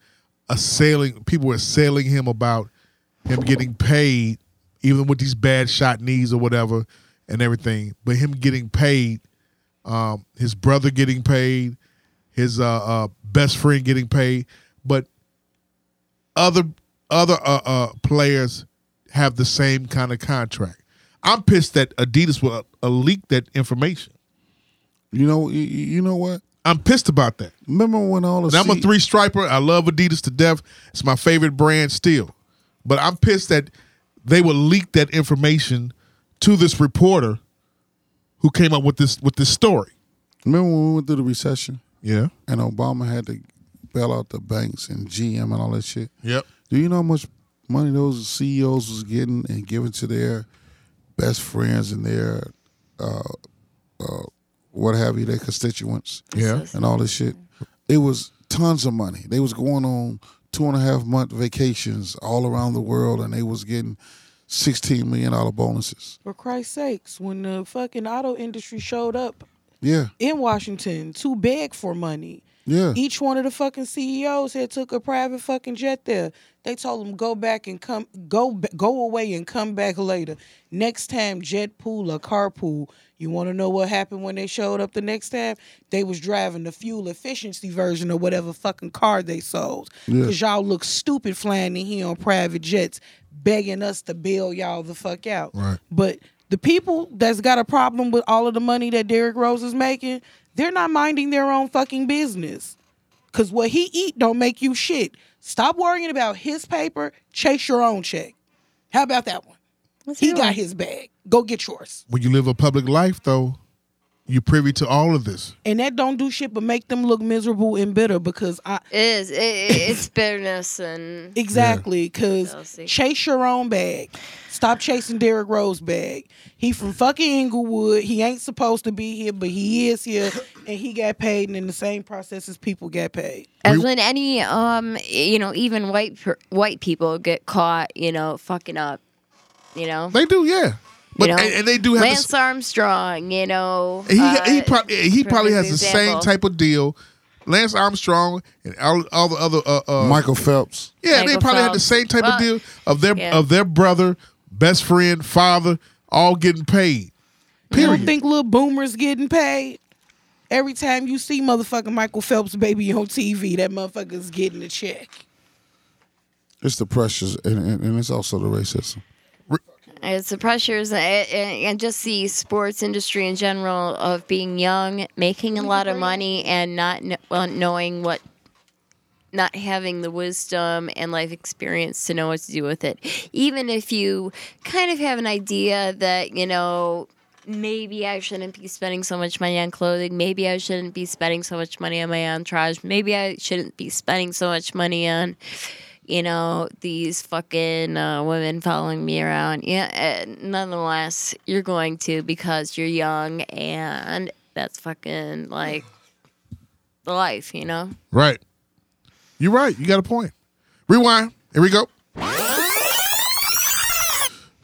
assailing, people were assailing him about him getting paid, even with these bad shot knees or whatever and everything. But him getting paid, um, his brother getting paid, his uh, uh, best friend getting paid. But other other uh, uh, players have the same kind of contract. I'm pissed that Adidas will uh, leak that information. You know, you, you know what? I'm pissed about that. Remember when all the And I'm a three striper. I love Adidas to death. It's my favorite brand still. But I'm pissed that they would leak that information to this reporter who came up with this with this story. Remember when we went through the recession Yeah. and Obama had to bail out the banks and GM and all that shit? Yep. Do you know how much money those CEOs was getting and giving to their best friends and their uh, uh, what have you, their constituents? Yeah. and all this shit. It was tons of money. They was going on two and a half month vacations all around the world, and they was getting sixteen million dollar bonuses. For Christ's sakes, when the fucking auto industry showed up Yeah, in Washington to beg for money, yeah. each one of the fucking CEOs had took a private fucking jet there. They told them go back and come, go go away and come back later. Next time, jet pool or carpool. You want to know what happened when they showed up the next time? They was driving the fuel efficiency version of whatever fucking car they sold. Yeah. Cause y'all look stupid flying in here on private jets, begging us to bail y'all the fuck out. Right. But the people that's got a problem with all of the money that Derrick Rose is making, they're not minding their own fucking business. Cause what he eat don't make you shit. Stop worrying about his paper. Chase your own check. How about that one? What's He got his bag. Go get yours. When you live a public life, though, you're privy to all of this. And that don't do shit but make them look miserable and bitter because I It is. It, it- it's <laughs> bitterness and exactly because Jealousy. chase your own bag. Stop chasing Derrick Rose bag. He from fucking Englewood. He ain't supposed to be here, but he is here, and he got paid, and in the same process as people get paid. as when any um you know even white white people get caught you know fucking up, you know. They do, yeah. But you know, and, and they do have Lance this, Armstrong, you know. he uh, he probably he probably has the perfect same type of deal. Lance Armstrong and all, all the other uh, uh, Michael Phelps. Yeah, they Michael probably had the same type Well, of deal of their yeah. of their brother, best friend, father, all getting paid. You don't think little boomers getting paid? Every time you see motherfucking Michael Phelps baby on TV, that motherfucker's getting a check. It's the pressures, and, and, and it's also the racism. It's the pressures and, and just the sports industry in general of being young, making a lot of money, and not knowing what, not having the wisdom and life experience to know what to do with it. Even if you kind of have an idea that, you know, maybe I shouldn't be spending so much money on clothing. Maybe I shouldn't be spending so much money on my entourage. Maybe I shouldn't be spending so much money on, you know, these fucking uh, women following me around. Yeah, uh, nonetheless, you're going to because you're young and that's fucking like the life, you know? Right. You're right. You got a point. Rewind. Here we go.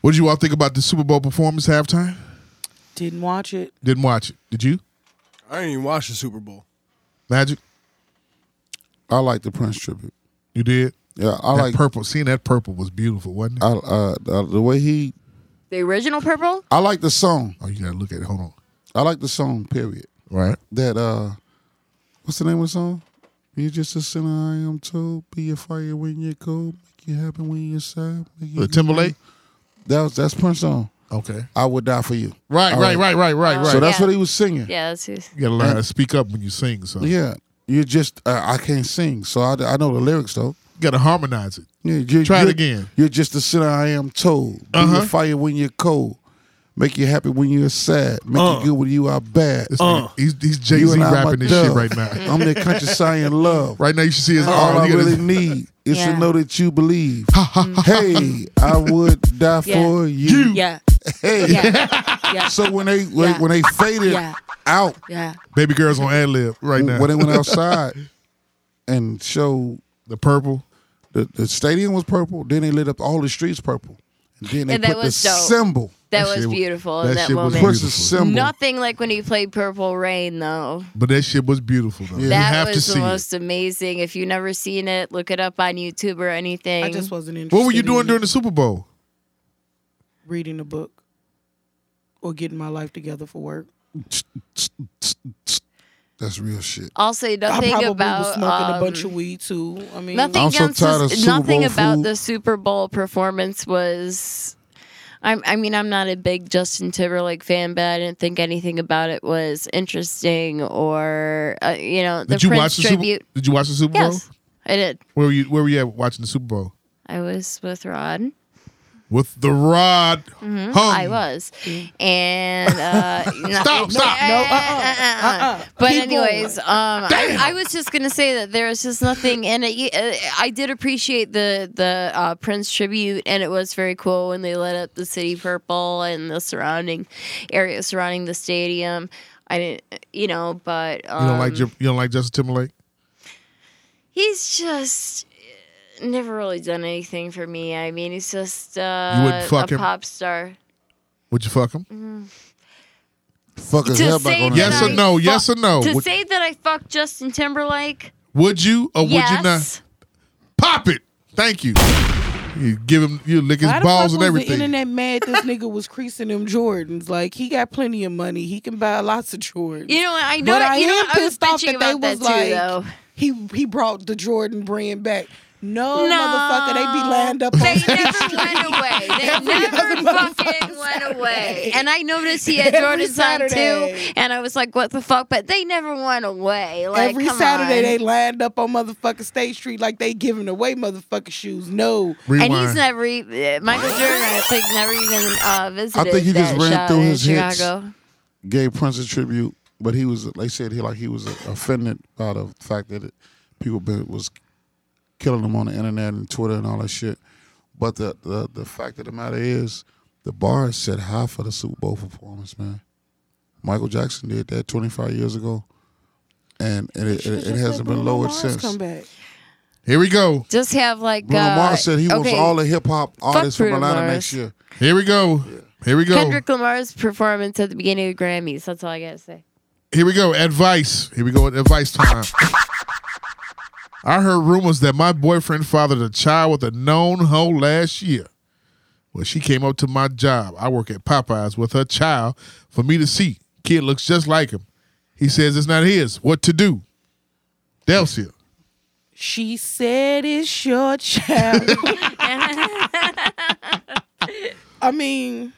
What did you all think about the Super Bowl performance halftime? Didn't watch it. Didn't watch it. Did you? I didn't even watch the Super Bowl. Magic? I like the Prince tribute. You did? Yeah, I that like purple. Seeing that purple was beautiful, wasn't it? I, uh, the, the way he. The original purple? I like the song. Oh, you gotta look at it. Hold on. I like the song. Period. Right. That uh, what's the name of the song? You're just a sinner, I am told. Be a fire when you're cold. Make you happy when you're sad. Make you The Timberlake? That was that's Prince song. Okay. I would die for you. Right, All right, right, right, right, right. So that's Yeah. what he was singing. Yeah, that's who's. You gotta learn how to speak up when you sing. So Yeah, you just uh, I can't sing, so I, I know the lyrics though. Gotta harmonize it. Yeah, you, Try it you're- again. You're just a sinner, I am told. Be Uh-huh. a fire when you're cold. Make you happy when you're sad. Make Uh. you good when you are bad. This nigga- he's he's Jay You Z and I, my rapping this shit right now. I'm the country sign <laughs> love. Right now, you should see his All arm. I really <laughs> need is Yeah. to know that you believe. hey, I would die Yeah. for you. Yeah. Hey. Yeah. Yeah. <laughs> So when they when, Yeah. when they faded Yeah. out, Yeah. Baby girls on ad lib right now. when they went outside and showed the purple. the, the stadium was purple, then they lit up all the streets purple. And then they And that put the was dope. symbol. That, That was shit beautiful that in that shit was moment. Puts the beautiful. symbol. Nothing like when he played Purple Rain, though. But that shit was beautiful though. You That have to was see the it. most amazing. If you've never seen it, look it up on YouTube or anything. I just wasn't interested. What were you doing during the Super Bowl? reading a book or getting my life together for work? That's real shit. I'll say I nothing probably about was smoking a bunch um, of weed too. I mean, Nothing I'm so against tired of the, Super nothing Bowl about food. the Super Bowl performance was. I'm, I mean, I'm not a big Justin Timberlake fan, but I didn't think anything about it was interesting or, uh, you know, the Did you Prince watch the Super? Did you watch the Super Bowl? Yes, I did. Where were you? Where were you at watching the Super Bowl? I was with Rod. With the rod. Mhm, hung. I was, and uh, <laughs> no- Stop, stop. Uh, No, uh-uh, uh, uh, uh-uh. But Keep anyways, um, I, I was just gonna say that there was just nothing and it. Uh, I did appreciate the the uh, Prince tribute, and it was very cool when they lit up the city purple and the surrounding area surrounding the stadium. I didn't, you know, but um, You don't like Ju- you don't like Justin Timberlake? he's just never really done anything for me. I mean, he's just uh, You wouldn't fuck a him? pop star. Would you fuck him? Mm-hmm. Fuck his head back on that Yes or I no? fuck- Yes or no? To Would, say that I fucked Justin Timberlake, would you or would you not? Pop it. Thank you. You give him. You lick his Why the balls fuck and was everything. the internet mad this <laughs> nigga was creasing them Jordans? Like he got plenty of money. He can buy lots of Jordans. You know, what, I know. but I you know, am what, I pissed off that they about that was too, like though. he he brought the Jordan brand back. No, No. motherfucker, they be lined up. On They on never went <laughs> away. They never fucking went away. And I noticed he had Every Jordans on too, and I was like, "What the fuck?" But they never went away. Like Every come Saturday on. they lined up on motherfucking State Street like they giving away motherfucking shoes. No, Rewind. And he's never, e- uh, Michael Jordan, I think, never even uh, visited. I think he just ran through in his hits. Chicago. gave Prince a tribute, but he was they said he like he was offended by the fact that it, people been, was killing them on the internet and Twitter and all that shit. But the, the the fact of the matter is, the bar is set high for the Super Bowl performance, man. Michael Jackson did that 25 years ago, and, and it, it, it hasn't been lowered since. Come back. Here we go. Just have like Bruno uh, Mars said he wants all the hip hop artists from Atlanta Mars. next year. Here we go. Here we go. Kendrick Lamar's performance at the beginning of the Grammys. That's all I gotta say. Here we go. Advice. Here we go. Advice time. I heard rumors that my boyfriend fathered a child with a known hoe last year. Well, she came up to my job. I work at Popeyes with her child for me to see. Kid looks just like him. He says it's not his. What to do? Delcia. She said it's your child. <laughs> I mean,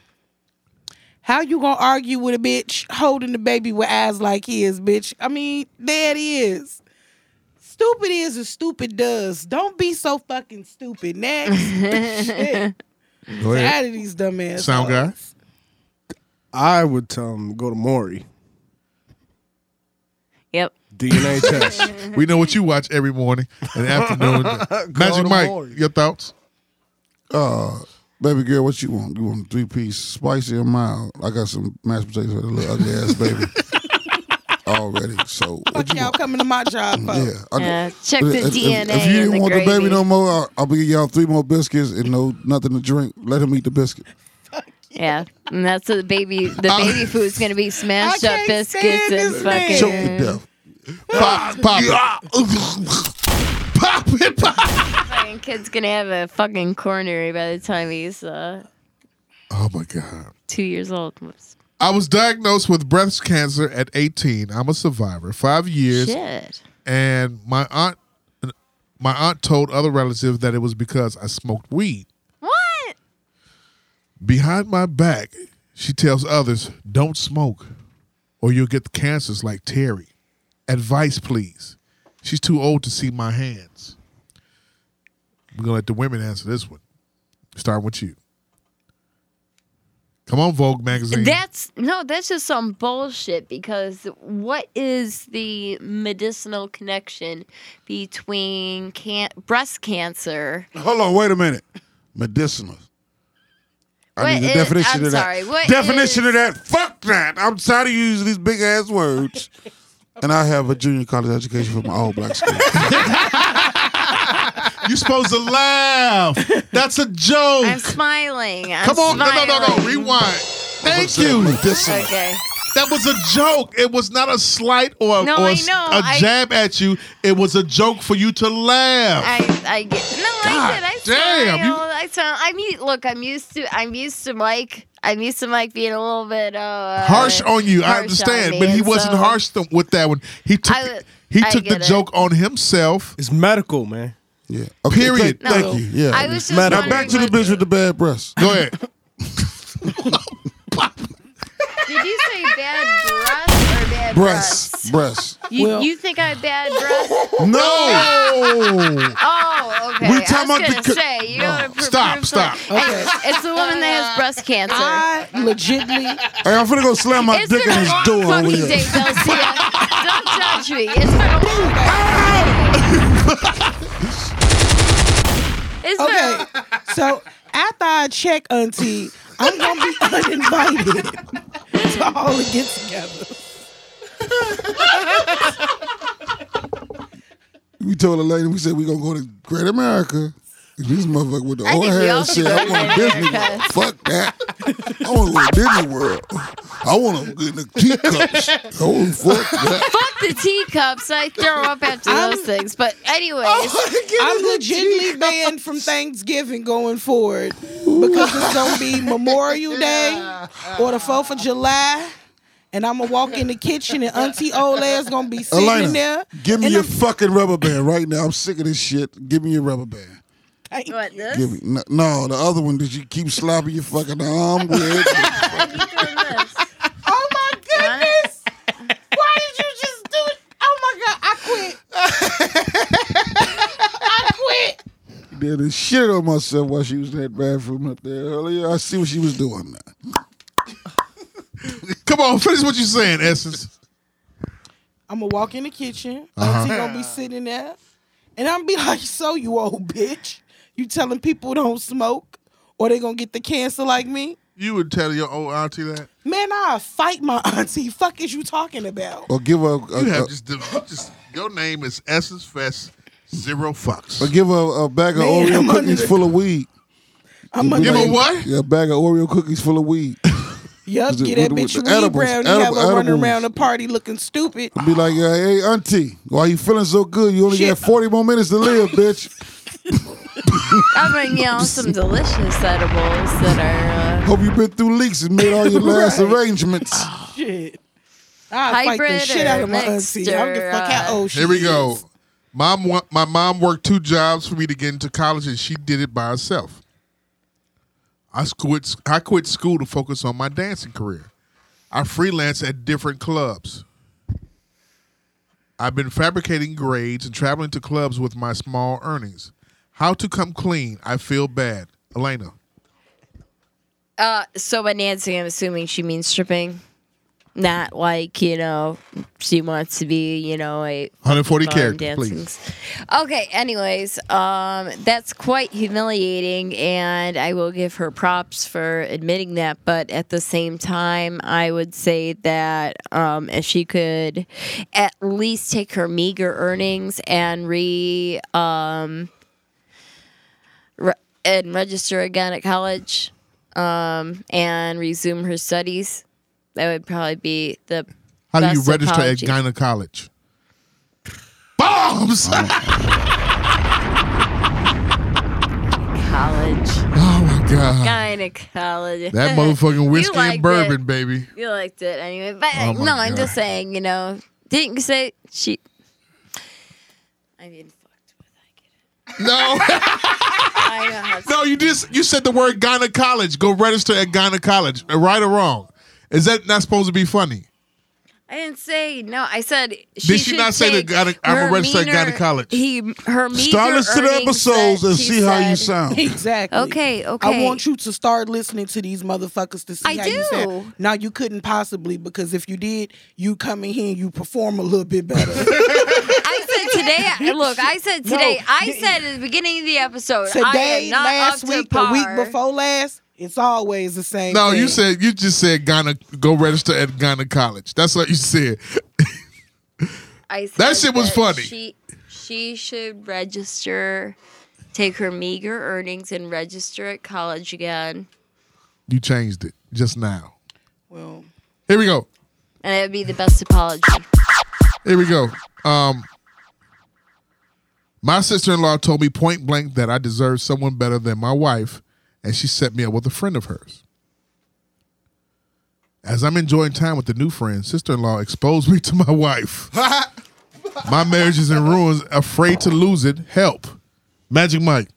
how you gonna argue with a bitch holding the baby with eyes like his, bitch? I mean, there it is. Stupid is as stupid does. Don't be so fucking stupid. Next. <laughs> <laughs> Shit. Go ahead. Tired of these dumbass. Sound guy. hoes. I would tell him go to Maury. Yep. DNA <laughs> test. We know what you watch every morning and afternoon. Magic Mike, Maury. your thoughts? Uh, baby girl, what you want? You want a three piece, spicy or mild? I got some mashed potatoes for a little ugly ass baby already. So <laughs> what Fuck you y'all want? coming to my job for? Yeah, I- Yeah, check the if, if- DNA If, you didn't want the baby no more, I'll, I'll be y'all three more biscuits and no nothing to drink. Let him eat the biscuit. Yeah, and that's the baby. The Uh, baby food's gonna be smashed I up biscuits and fucking. Choke to death. Pop, pop it. pop it, pop. <laughs> fucking kid's gonna have a fucking coronary by the time he's uh, Oh my God. two years old. Whoops. I was diagnosed with breast cancer at 18. I'm a survivor. Five years. Shit. And my aunt my aunt told other relatives that it was because I smoked weed. What? Behind my back, she tells others, don't smoke or you'll get cancers like Terry. Advice, please. She's too old to see my hands. We're going to let the women answer this one. Start with you. Come on, Vogue magazine. That's no, that's just some bullshit. Because what is the medicinal connection between can- breast cancer? Hold on, wait a minute. Medicinal. I What need the is- definition I'm of that. what definition is- of that. Fuck that. I'm tired of using these big ass words. and I have a junior college education from my all black <laughs> school. You're supposed to laugh. That's a joke. I'm smiling. I'm Come on. No, no, no, no. Rewind. Thank you. Medicinal. Okay. That was a joke. It was not a slight or, No, or I s- know. a I- jab at you. It was a joke for you to laugh. I, I get no. I did. I damn, you- I smiled. I mean, look. I'm used to. I'm used to Mike. I'm used to Mike being a little bit uh, harsh on you. I understand, me, but he wasn't so- harsh th- with that one. He took I- he took the it. joke on himself. It's medical, man. Yeah. Okay, Period. Thank, No. thank you. Yeah. I was just now back to the what- bitch with the bad breasts. Go ahead. <laughs> Did you say bad breasts or bad Breasts. breasts? Breasts. You, Well- you think I have bad breasts? <laughs> No. Oh, okay. We I talking was about the gonna co- say you gotta pr- Stop, prove stop. <laughs> something. Hey, it's the woman that has breast cancer. I legitly Hey, I'm finna go slam my it's dick been in a his long door over fucking here. day, Delcia. Don't judge me. It's been a long It's been Okay. So after I check Auntie, I'm gonna be uninvited to all the get together. We told the lady, we said we're gonna go to Great America. This motherfucker with the I old hair and shit. I to want Great Disney World. <laughs> Fuck that. I want to go to Disney World. I want to get in the teacups. Oh, fuck that. <laughs> fuck the teacups. I throw up after those things. But anyways, oh, I'm legitimately banned from Thanksgiving going forward because it's gonna be Memorial <laughs> Day or the Fourth of July. And I'm gonna walk in the kitchen and Auntie Ola's gonna be sitting in there. Give me your I'm- fucking rubber band right now. I'm sick of this shit. Give me your rubber band. What this? Give me no, no, the other one Did you keep slapping your fucking arm with. <laughs> You doing? Oh my goodness! Why did you just do it? Oh my god! I quit. <laughs> I quit. Did a shit on myself while she was in that bathroom up there earlier. I see what she was doing now. <laughs> Come on, finish what you're saying, Essence. I'm gonna walk in the kitchen. Uh-huh. Auntie gonna be sitting there, and I'm gonna be like, "So you old bitch, you telling people don't smoke, or they gonna get the cancer like me?" You would tell your old auntie that. Man, I fight my <laughs> auntie. Fuck is you talking about? Or give her, a, You a- have just, just your name is Essence Fest Zero Fucks. or give her a bag of Man, I'm Oreo under cookies the- full of weed. I'm Be gonna Give her like- what? Yeah, a bag of Oreo cookies full of weed. yup, Is get that with- with bitch the weed edibles, brown and have edible- her running around the party looking stupid. I'd be like, hey, auntie, why you feeling so good? You only Shit. got 40 more minutes to live, bitch. <laughs> I'll bring you on some delicious edibles that are uh, Hope you've been through leaks and made all your <laughs> last Right. arrangements. Shit. I fight the Hybrid shit or out of my mixed auntie. I don't give a fuck how or, old she Here we is. go. Mom, wa- my mom worked two jobs for me to get into college, and she did it by herself. I quit. I quit school to focus on my dancing career. I freelance at different clubs. I've been fabricating grades and traveling to clubs with my small earnings. How to come clean? I feel bad. Elena. Uh, so by dancing, I'm assuming she means stripping. Not like, you know, she wants to be, you know, a 140 fun characters, please. Okay, anyways, um, that's quite humiliating, and I will give her props for admitting that. But at the same time, I would say that um, if she could at least take her meager earnings and re um, re- and register again at college um, and resume her studies, that would probably be the How do you register apology. at Guyana College? Bombs! college. Oh my god. Gynecology. That <laughs> motherfucking whiskey and bourbon, it. baby. You liked it anyway. But Oh my no, I'm just saying, you know, didn't you say she. I mean, No, <laughs> I know how to no, you just you said the word Ghana College. Go register at Ghana College. Right or wrong? Is that not supposed to be funny? I didn't say no. I said she Did she should not say that take Guyana- I'm a her registered meaner- gynecologist? He her meager Start listening to the earnings episodes that and she see how you said- sound. <laughs> <laughs> Exactly. Okay, okay. I want you to start listening to these motherfuckers to see I how you do. sound. Now you couldn't possibly because if you did, you come in here and you perform a little bit better. <laughs> I said today. I- Look, I said No, today. I th- said at the beginning of the episode. I Today, am not last up to week, the week before last, it's always the same. No, thing. you said you just said Ghana. Go register at Ghana College. That's what you said. I <laughs> said That shit was funny. She she should register, take her meager earnings and register at college again, You changed it just now. Well, Here we go. and it would be the best apology. Here we go. Um, my sister in law told me point blank that I deserve someone better than my wife, and she set me up with a friend of hers. As I'm enjoying time with the new friend, sister in law exposed me to my wife. <laughs> my marriage is in ruins, afraid to lose it. Help. Magic Mike.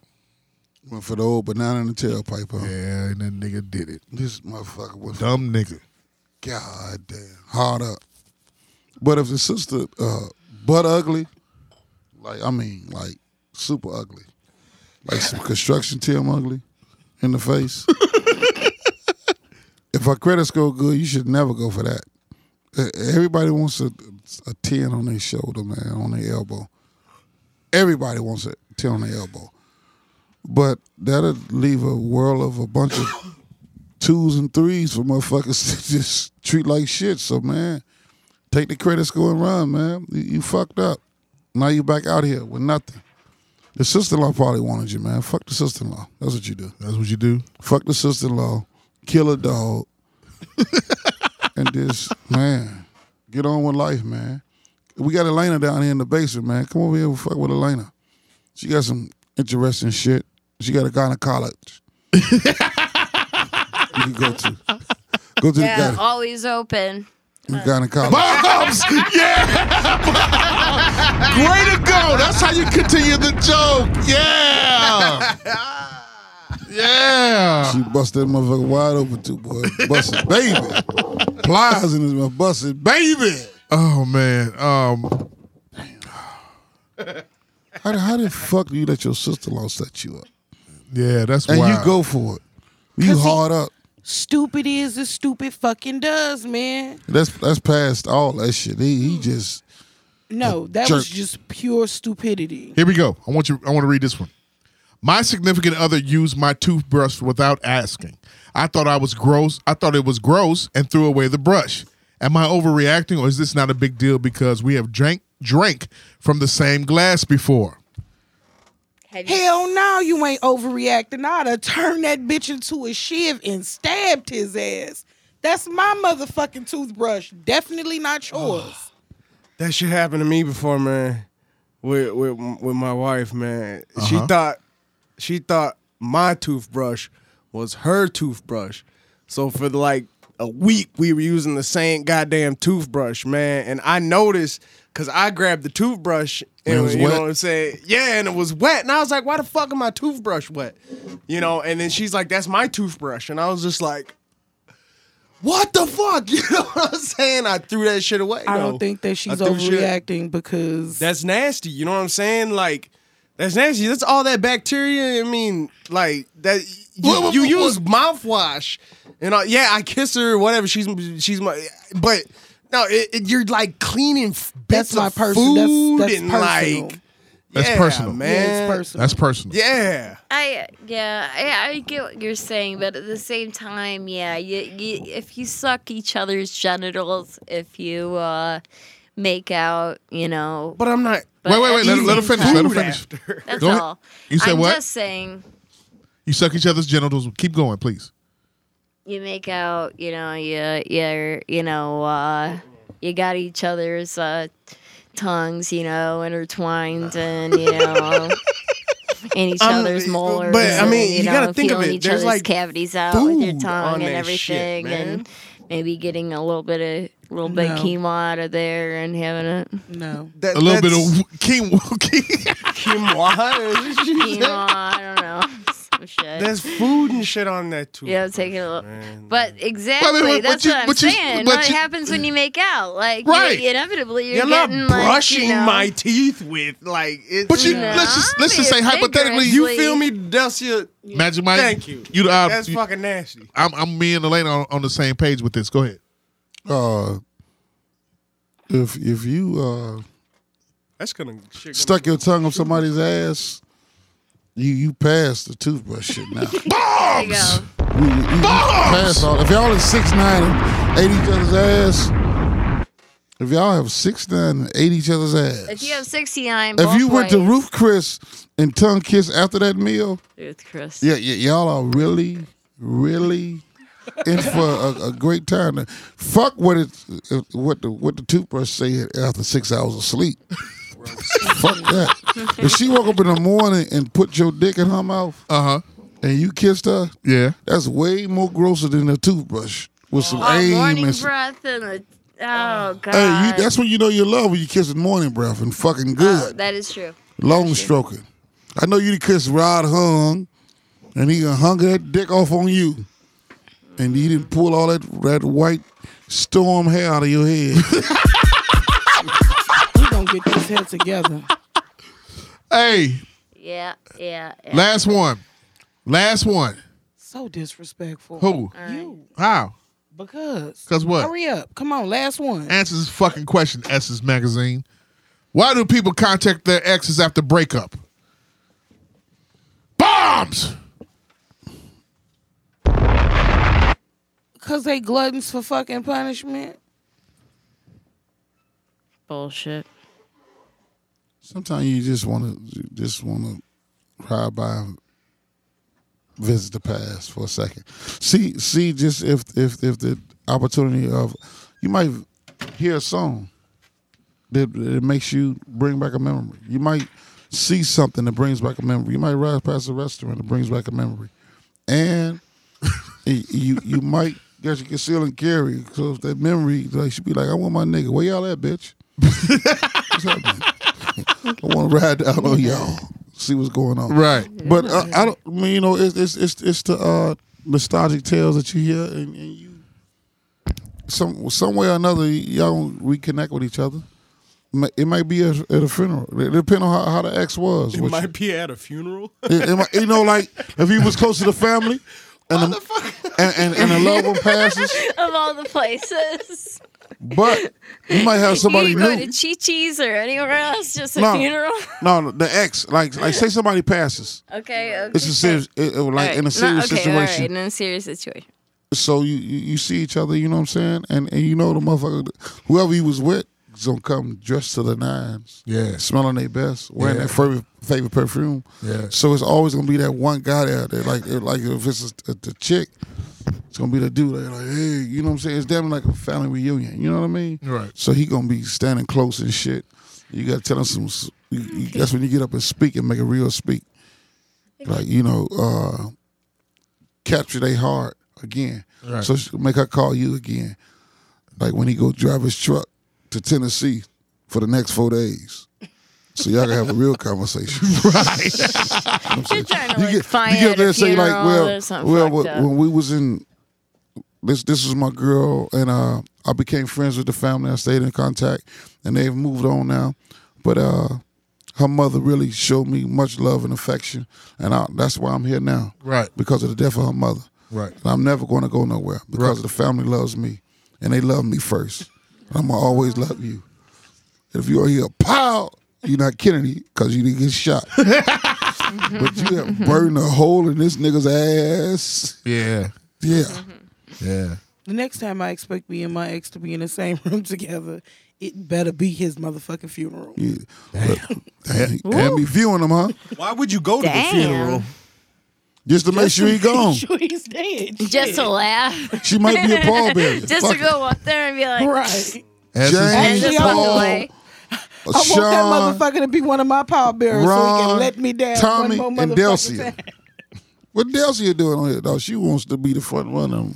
Went for the old banana in the tailpipe, huh? Yeah, and that nigga did it. This motherfucker was Dumb nigga. God damn hard up. But if the sister uh butt ugly, like I mean like super ugly, like some construction team ugly in the face. <laughs> if our credit score good, you should never go for that. Everybody wants a, a ten on their shoulder, man, on their elbow. Everybody wants a ten on their elbow. But that'll leave a world of a bunch of <coughs> twos and threes for motherfuckers <laughs> to just treat like shit. So man, take the credit score and run, man. You, you fucked up. Now you back out here with nothing. The sister-in-law probably wanted you, man. Fuck the sister-in-law. That's what you do. That's what you do. Fuck the sister-in-law. Kill a dog. <laughs> and just man, get on with life, man. We got Elena down here in the basement, man. Come over here and fuck with Elena. She got some interesting shit. She got a gynecologist. <laughs> you can go to. Go to Yeah, the gyne- always open. Gynecologist. Bombs! Yeah! <laughs> Way to go! That's how you continue the joke. Yeah! Yeah! She busted that motherfucker wide open too, boy. Bust it, baby. Plies in his mouth. Bust it, baby. Oh man. Um How, the- how the fuck do you let your sister-in-law set you up? yeah, that's And wild. you go for it. You 'Cause he- hard up. Stupid is as stupid fucking does, man. That's that's past all that shit. He he hmm. just No, that was just pure stupidity. Here we go. I want you I want to read this one. My significant other used my toothbrush without asking. I thought I was gross. I thought it was gross and threw away the brush. Am I overreacting or is this not a big deal because we have drank drank from the same glass before? Have you- Hell no, you ain't overreacting. I'd have turned that bitch into a shiv and stabbed his ass. That's my motherfucking toothbrush. Definitely not yours. That shit happened to me before, man. With with with my wife, man. She Uh-huh. thought she thought my toothbrush was her toothbrush. So for like a week we were using the same goddamn toothbrush, man. And I noticed because I grabbed the toothbrush and It was you wet? know what I'm saying? Yeah, and it was wet. And I was like, why the fuck is my toothbrush wet? You know, and then she's like, that's my toothbrush. And I was just like, what the fuck? <laughs> You know what I'm saying? I threw that shit away. I though. don't think that she's I threw shit- overreacting because That's nasty. You know what I'm saying? Like, that's nasty. That's all that bacteria. I mean, like that. You, What- what- you what- use mouthwash, and uh, yeah, I kiss her, whatever. She's she's my, but no, it, it- you're like cleaning f- bits That's my of person- that's- food that's and personal. like That's yeah, personal. man. Yeah, personal. That's personal. Yeah. I yeah, I, I get what you're saying, but at the same time, yeah, you, you if you suck each other's genitals, if you uh make out, you know, But I'm not. but Wait, wait, wait, let- let her finish, let her finish. After. That's Go ahead. all. You said what I'm just saying, You suck each other's genitals. Keep going, please. You make out, you know, you you you know, uh, you got each other's uh, tongues, you know, intertwined, and you know. <laughs> In each Um, other's molars, but, I mean, and, you, you know, gotta think of feeling it, each there's, other's like, cavities out with your tongue and that shit, everything, and maybe getting a little bit of a little bit of No. quinoa out of there and having it. no. That- A little bit of quinoa. quinoa. quinoa, I don't know, some shit. There's food and shit on that too. Yeah, take it a little. But exactly, but that's you- what I'm but you- saying. but what you- happens when you make out? Like, you- Right. inevitably, you're, You're not getting like, brushing you know, my teeth with like it's. But you No, let's just let's just say it's hypothetically, you you feel me, Delcia? Magic Mike. Thank you. You, uh, That's you- fucking nasty. I'm, I'm me and Elena on, on the same page with this. Go ahead. Uh, if if you uh, That's gonna shit. Gonna stuck your tongue up somebody's ass, you you passed the toothbrush shit now. <laughs> There you go. You, you, you passed all. If y'all is six nine and ate each other's ass, if y'all have six nine and ate each other's ass, If you have 69, if both you went to ways- Ruth Chris and tongue kiss after that meal, Ruth Chris. yeah, yeah y'all are really, really <laughs> in for a, a great time. Fuck what it what the what the toothbrush said after six hours of sleep. <laughs> Fuck that. If she woke up in the morning and put your dick in her mouth Uh huh. and you kissed her, Yeah. that's way more grosser than a toothbrush with some Oh, aim morning and some, breath and the. Oh, God. Hey, you, that's when you know you love when you kiss with morning breath and fucking Oh, good. that is true. Long stroking. I know you kiss Rod Hung, and he hung that dick off on you, and he didn't pull all that that white storm hair out of your head. <laughs> head together. <laughs> Hey, Yeah, yeah. yeah. last one. Last one. So disrespectful. Who? You. How? Because. Because what? Hurry up. Come on, last one. Answer this fucking question, Essence Magazine. Why do people contact their exes after breakup? Bombs! Because they gluttons for fucking punishment. Bullshit. Sometimes you just want to just want to ride by visit the past for a second. See, see, just if if if the opportunity of you might hear a song that, that makes you bring back a memory. You might see something that brings back a memory. You might ride past a restaurant that brings back a memory, and <laughs> you you might get your conceal and carry. So if that memory, like, should be like, I want my nigga. Where y'all at, bitch? <laughs> What's happening? I want to ride down on y'all, see what's going on. Right. But uh, I don't. I mean, you know, it's it's it's, it's the uh, nostalgic tales that you hear, and, and you some some way or another y'all reconnect with each other. It might be at, at a funeral. It depends on how, how the ex was. It Which- might be at a funeral. it- it might- you know, like if he was close to the family, and the, and, and and a loved one passes, <laughs> Of all the places. But you might have <laughs> somebody you go new. to Chi Chi's or anywhere else, just a No. funeral. No, the ex, like like say somebody passes. okay, okay. It's a serious, it, it- like All right. in a No, serious okay, all right, situation. in a serious situation. So you, you you see each other, you know what I'm saying, and and you know the motherfucker, whoever he was with, is gonna come dressed to the nines, Yeah. smelling their best, wearing Yeah. their favorite favorite perfume. Yeah. So it's always gonna be that one guy out there like like if it's a, the chick, it's gonna be the dude that like hey, you know what I'm saying? It's damn like a family reunion. You know what I mean? Right. So he gonna be standing close and shit. You gotta tell him some. You, you, that's when you get up and speak and make a real speak. Like you know, uh, capture their heart again. Right. So she- make her call you again. Like when he go drive his truck to Tennessee for the next four days. So y'all can have a real conversation. <laughs> right. <laughs> You're trying to like find you get at there and say like, funeral, well, well, when we was in this this was my girl and uh I became friends with the family. I stayed in contact and they've moved on now. But uh her mother really showed me much love and affection and I, that's why I'm here now. Right. Because of the death of her mother. Right. And I'm never going to go nowhere because Right. the family loves me and they love me first. I'm going to always love you. If you hear a pow, you're not Kennedy because you didn't get shot. <laughs> but you have burned a hole in this nigga's ass. Yeah. Yeah. Mm-hmm. Yeah. The next time I expect me and my ex to be in the same room <laughs> together, it better be his motherfucking funeral. yeah. Damn. Had me viewing him, huh? Why would you go to Damn. the funeral? Just to make sure he's gone. Sure he's dead. Just to laugh. She might be a pallbearer. <laughs> Just Fuck to go up there and be like, right. As James, and just walk Paul, away. I want Sean, that motherfucker to be one of my pallbearers so he can let me down Tommy, one more and motherfucking Delcia. time. <laughs> What Delcia doing on here, dog? She wants to be the front runner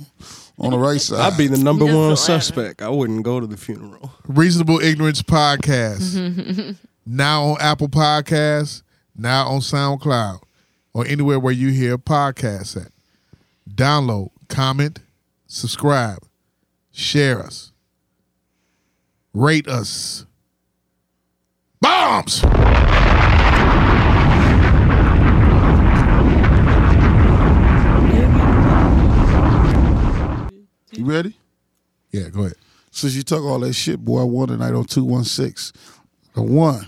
on the right side. I'd be the number Just one laugh. suspect. I wouldn't go to the funeral. Reasonable Ignorance Podcast. <laughs> now on Apple Podcasts, now on SoundCloud, or anywhere where you hear podcasts at. Download, comment, subscribe, share us, rate us. Bombs! You ready? Yeah, go ahead. Since you talk all that shit, boy, I won tonight on 216. I won.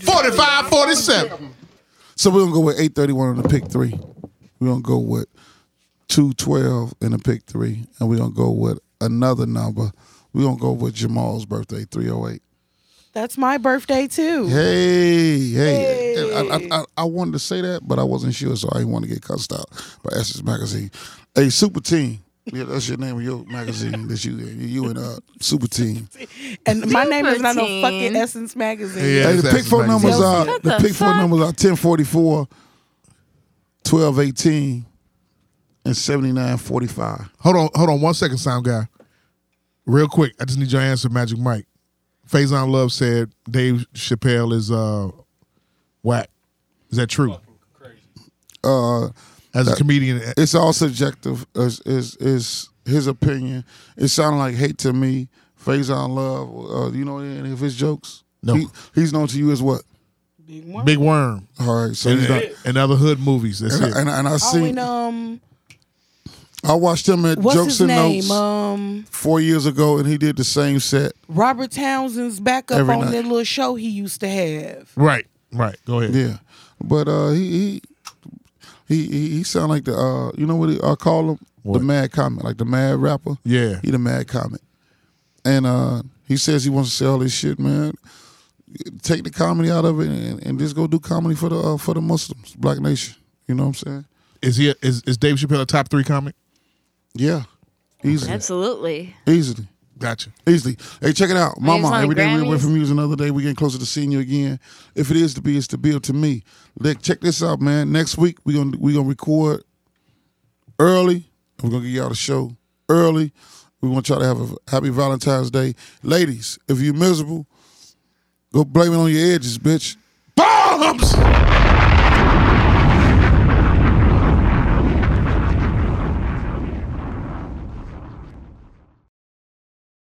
45 47. So we're gonna go with 831 on the pick three. We're gonna go with 212 in the pick three. And we're gonna go with another number. We're gonna go with Jamal's birthday, 308. That's my birthday too. Hey, hey. I, I, I, I wanted to say that, but I wasn't sure, so I didn't want to get cussed out by Essence Magazine. Hey, Super Team. Yeah, that's your name of your magazine that you you in uh Super Team. And my name is not no fucking Essence Magazine. Yeah. Hey, it's the pick Essence four numbers are What the the pick four numbers are 1044, 1218, and 7945. Hold on, hold on one second, sound guy. Real quick, I just need your answer, Magic Mike. Faizon Love said Dave Chappelle is uh whack. Is that true? Uh As a comedian, it's all subjective is is is his opinion. It sounded like hate to me. Faizon Love, uh, you know any of his jokes? No. He, he's known to you as what? Big one. Big Worm All right, so and, he's not. and other hood movies. That's And, it. and, and I Oh, seen, and um, I watched him at what's Jokes his and name? Notes Um, four years ago, and he did the same set. Robert Townsend's backup Every on night. that little show he used to have. right, right. Go ahead. Yeah, but uh, he he he he, he sound like the uh, you know what he, I call him What? the mad comic, like the mad rapper. Yeah. he the mad comic, and uh, he says he wants to sell this shit, man. Take the comedy out of it and, and just go do comedy for the uh, for the Muslims, Black Nation. You know what I'm saying? Is he? A, is is Dave Chappelle a top three comic? Yeah, easily, Absolutely. easily. Gotcha. Easily. Hey, check it out. Mama, on every day we Grammys? went from you another day. We getting closer to seeing you again. If it is to be, it's to be to me. Look, check this out, man. Next week we're gonna we gonna record early. We're gonna give y'all the show early. We want y'all to have a happy Valentine's Day. Ladies, if you're miserable, go blame it on your edges, bitch. Bombs.